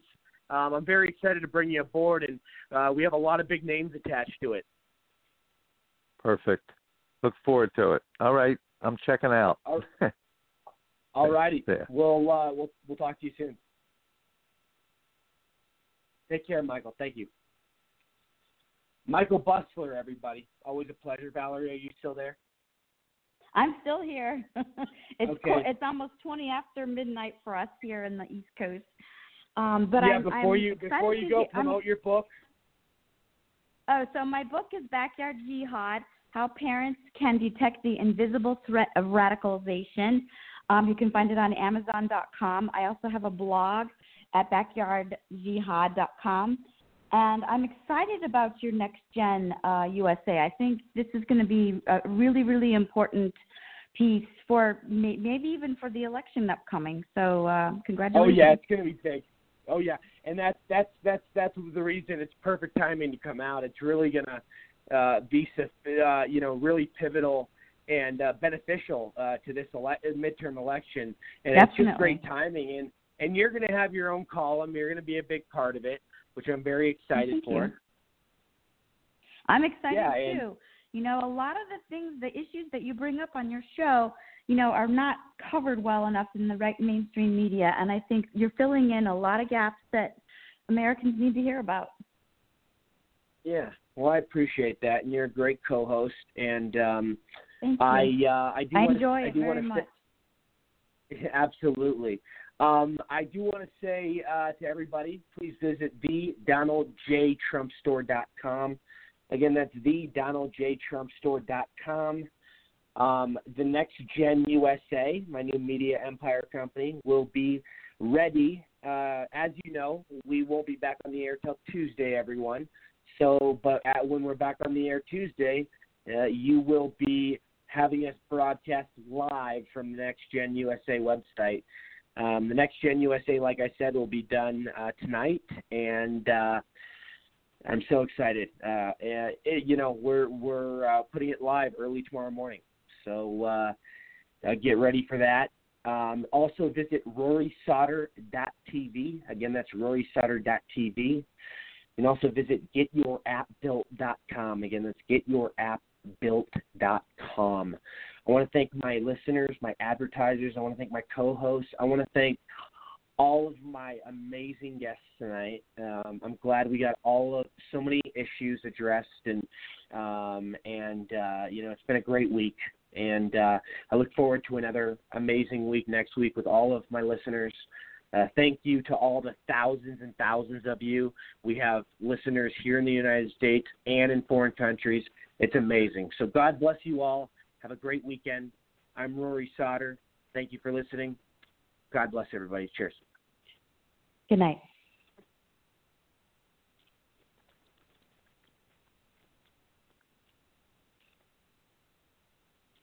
S2: Um, I'm very excited to bring you aboard, and uh, we have a lot of big names attached to it.
S9: Perfect. Look forward to it. All right, I'm checking out.
S2: All All righty.
S9: Yeah.
S2: We'll uh, we'll we'll talk to you soon. Take care, Michael. Thank you. Michael Busler, everybody. Always a pleasure. Valerie, are you still there?
S5: i'm still here it's
S2: Okay.
S5: co- it's almost 20 after midnight for us here in the east coast um but
S2: yeah.
S5: I'm,
S2: before
S5: I'm
S2: you before
S5: to
S2: you go,
S5: get- I'm
S2: promote your book.
S5: Oh, so my book is Backyard Jihad How Parents Can Detect the Invisible Threat of Radicalization. Um, you can find it on Amazon.com. I also have a blog at backyardjihad.com. And I'm excited about your next gen uh, USA. I think this is going to be a really, really important piece for may- maybe even for the election upcoming. So, uh,
S2: Oh
S5: congratulations.
S2: yeah, it's gonna be big. Oh yeah, and that's that's that's that's the reason it's perfect timing to come out. It's really gonna uh, be uh, you know really pivotal and uh, beneficial uh, to this ele- midterm election, and it's just great timing. And and you're gonna have your own column. You're gonna be a big part of it, which I'm very excited
S5: Thank
S2: for.
S5: you. I'm excited
S2: Yeah, and-
S5: too. You know, a lot of the things, the issues that you bring up on your show, you know, are not covered well enough in the right mainstream media, and I think you're filling in a lot of gaps that Americans need to hear about.
S2: Yeah. Well, I appreciate that, and you're a great co-host. And um. I uh, I do
S5: I
S2: wanna,
S5: enjoy
S2: I
S5: it
S2: do
S5: very
S2: wanna say-
S5: much.
S2: Absolutely. Um, I do want to say uh, to everybody, please visit the DonaldJTrumpStore.com. Again, that's the DonaldJTrumpStore.com. Um, the Next Gen USA, my new media empire company, will be ready. Uh, as you know, we won't be back on the air till Tuesday, everyone. So, but at, when we're back on the air Tuesday, uh, you will be having us broadcast live from the Next Gen USA website. Um, the Next Gen USA, like I said, will be done uh, tonight, and uh, I'm so excited. Uh, it, you know, we're we're uh, putting it live early tomorrow morning, so uh, uh, get ready for that. Um, also visit RorySauter.tv. Again, that's RorySauter.tv. You can also visit GetYourAppBuilt.com. Again, that's GetYourAppBuilt.com. I want to thank my listeners, my advertisers. I want to thank my co-hosts. I want to thank all of my amazing guests tonight. Um, I'm glad we got all of so many issues addressed, and um, and uh, you know it's been a great week. And uh, I look forward to another amazing week next week with all of my listeners. Uh, thank you to all the thousands and thousands of you. We have listeners here in the United States and in foreign countries. It's amazing. So God bless you all. Have a great weekend. I'm Rory Sauter. Thank you for listening. God bless everybody. Cheers.
S3: Good night.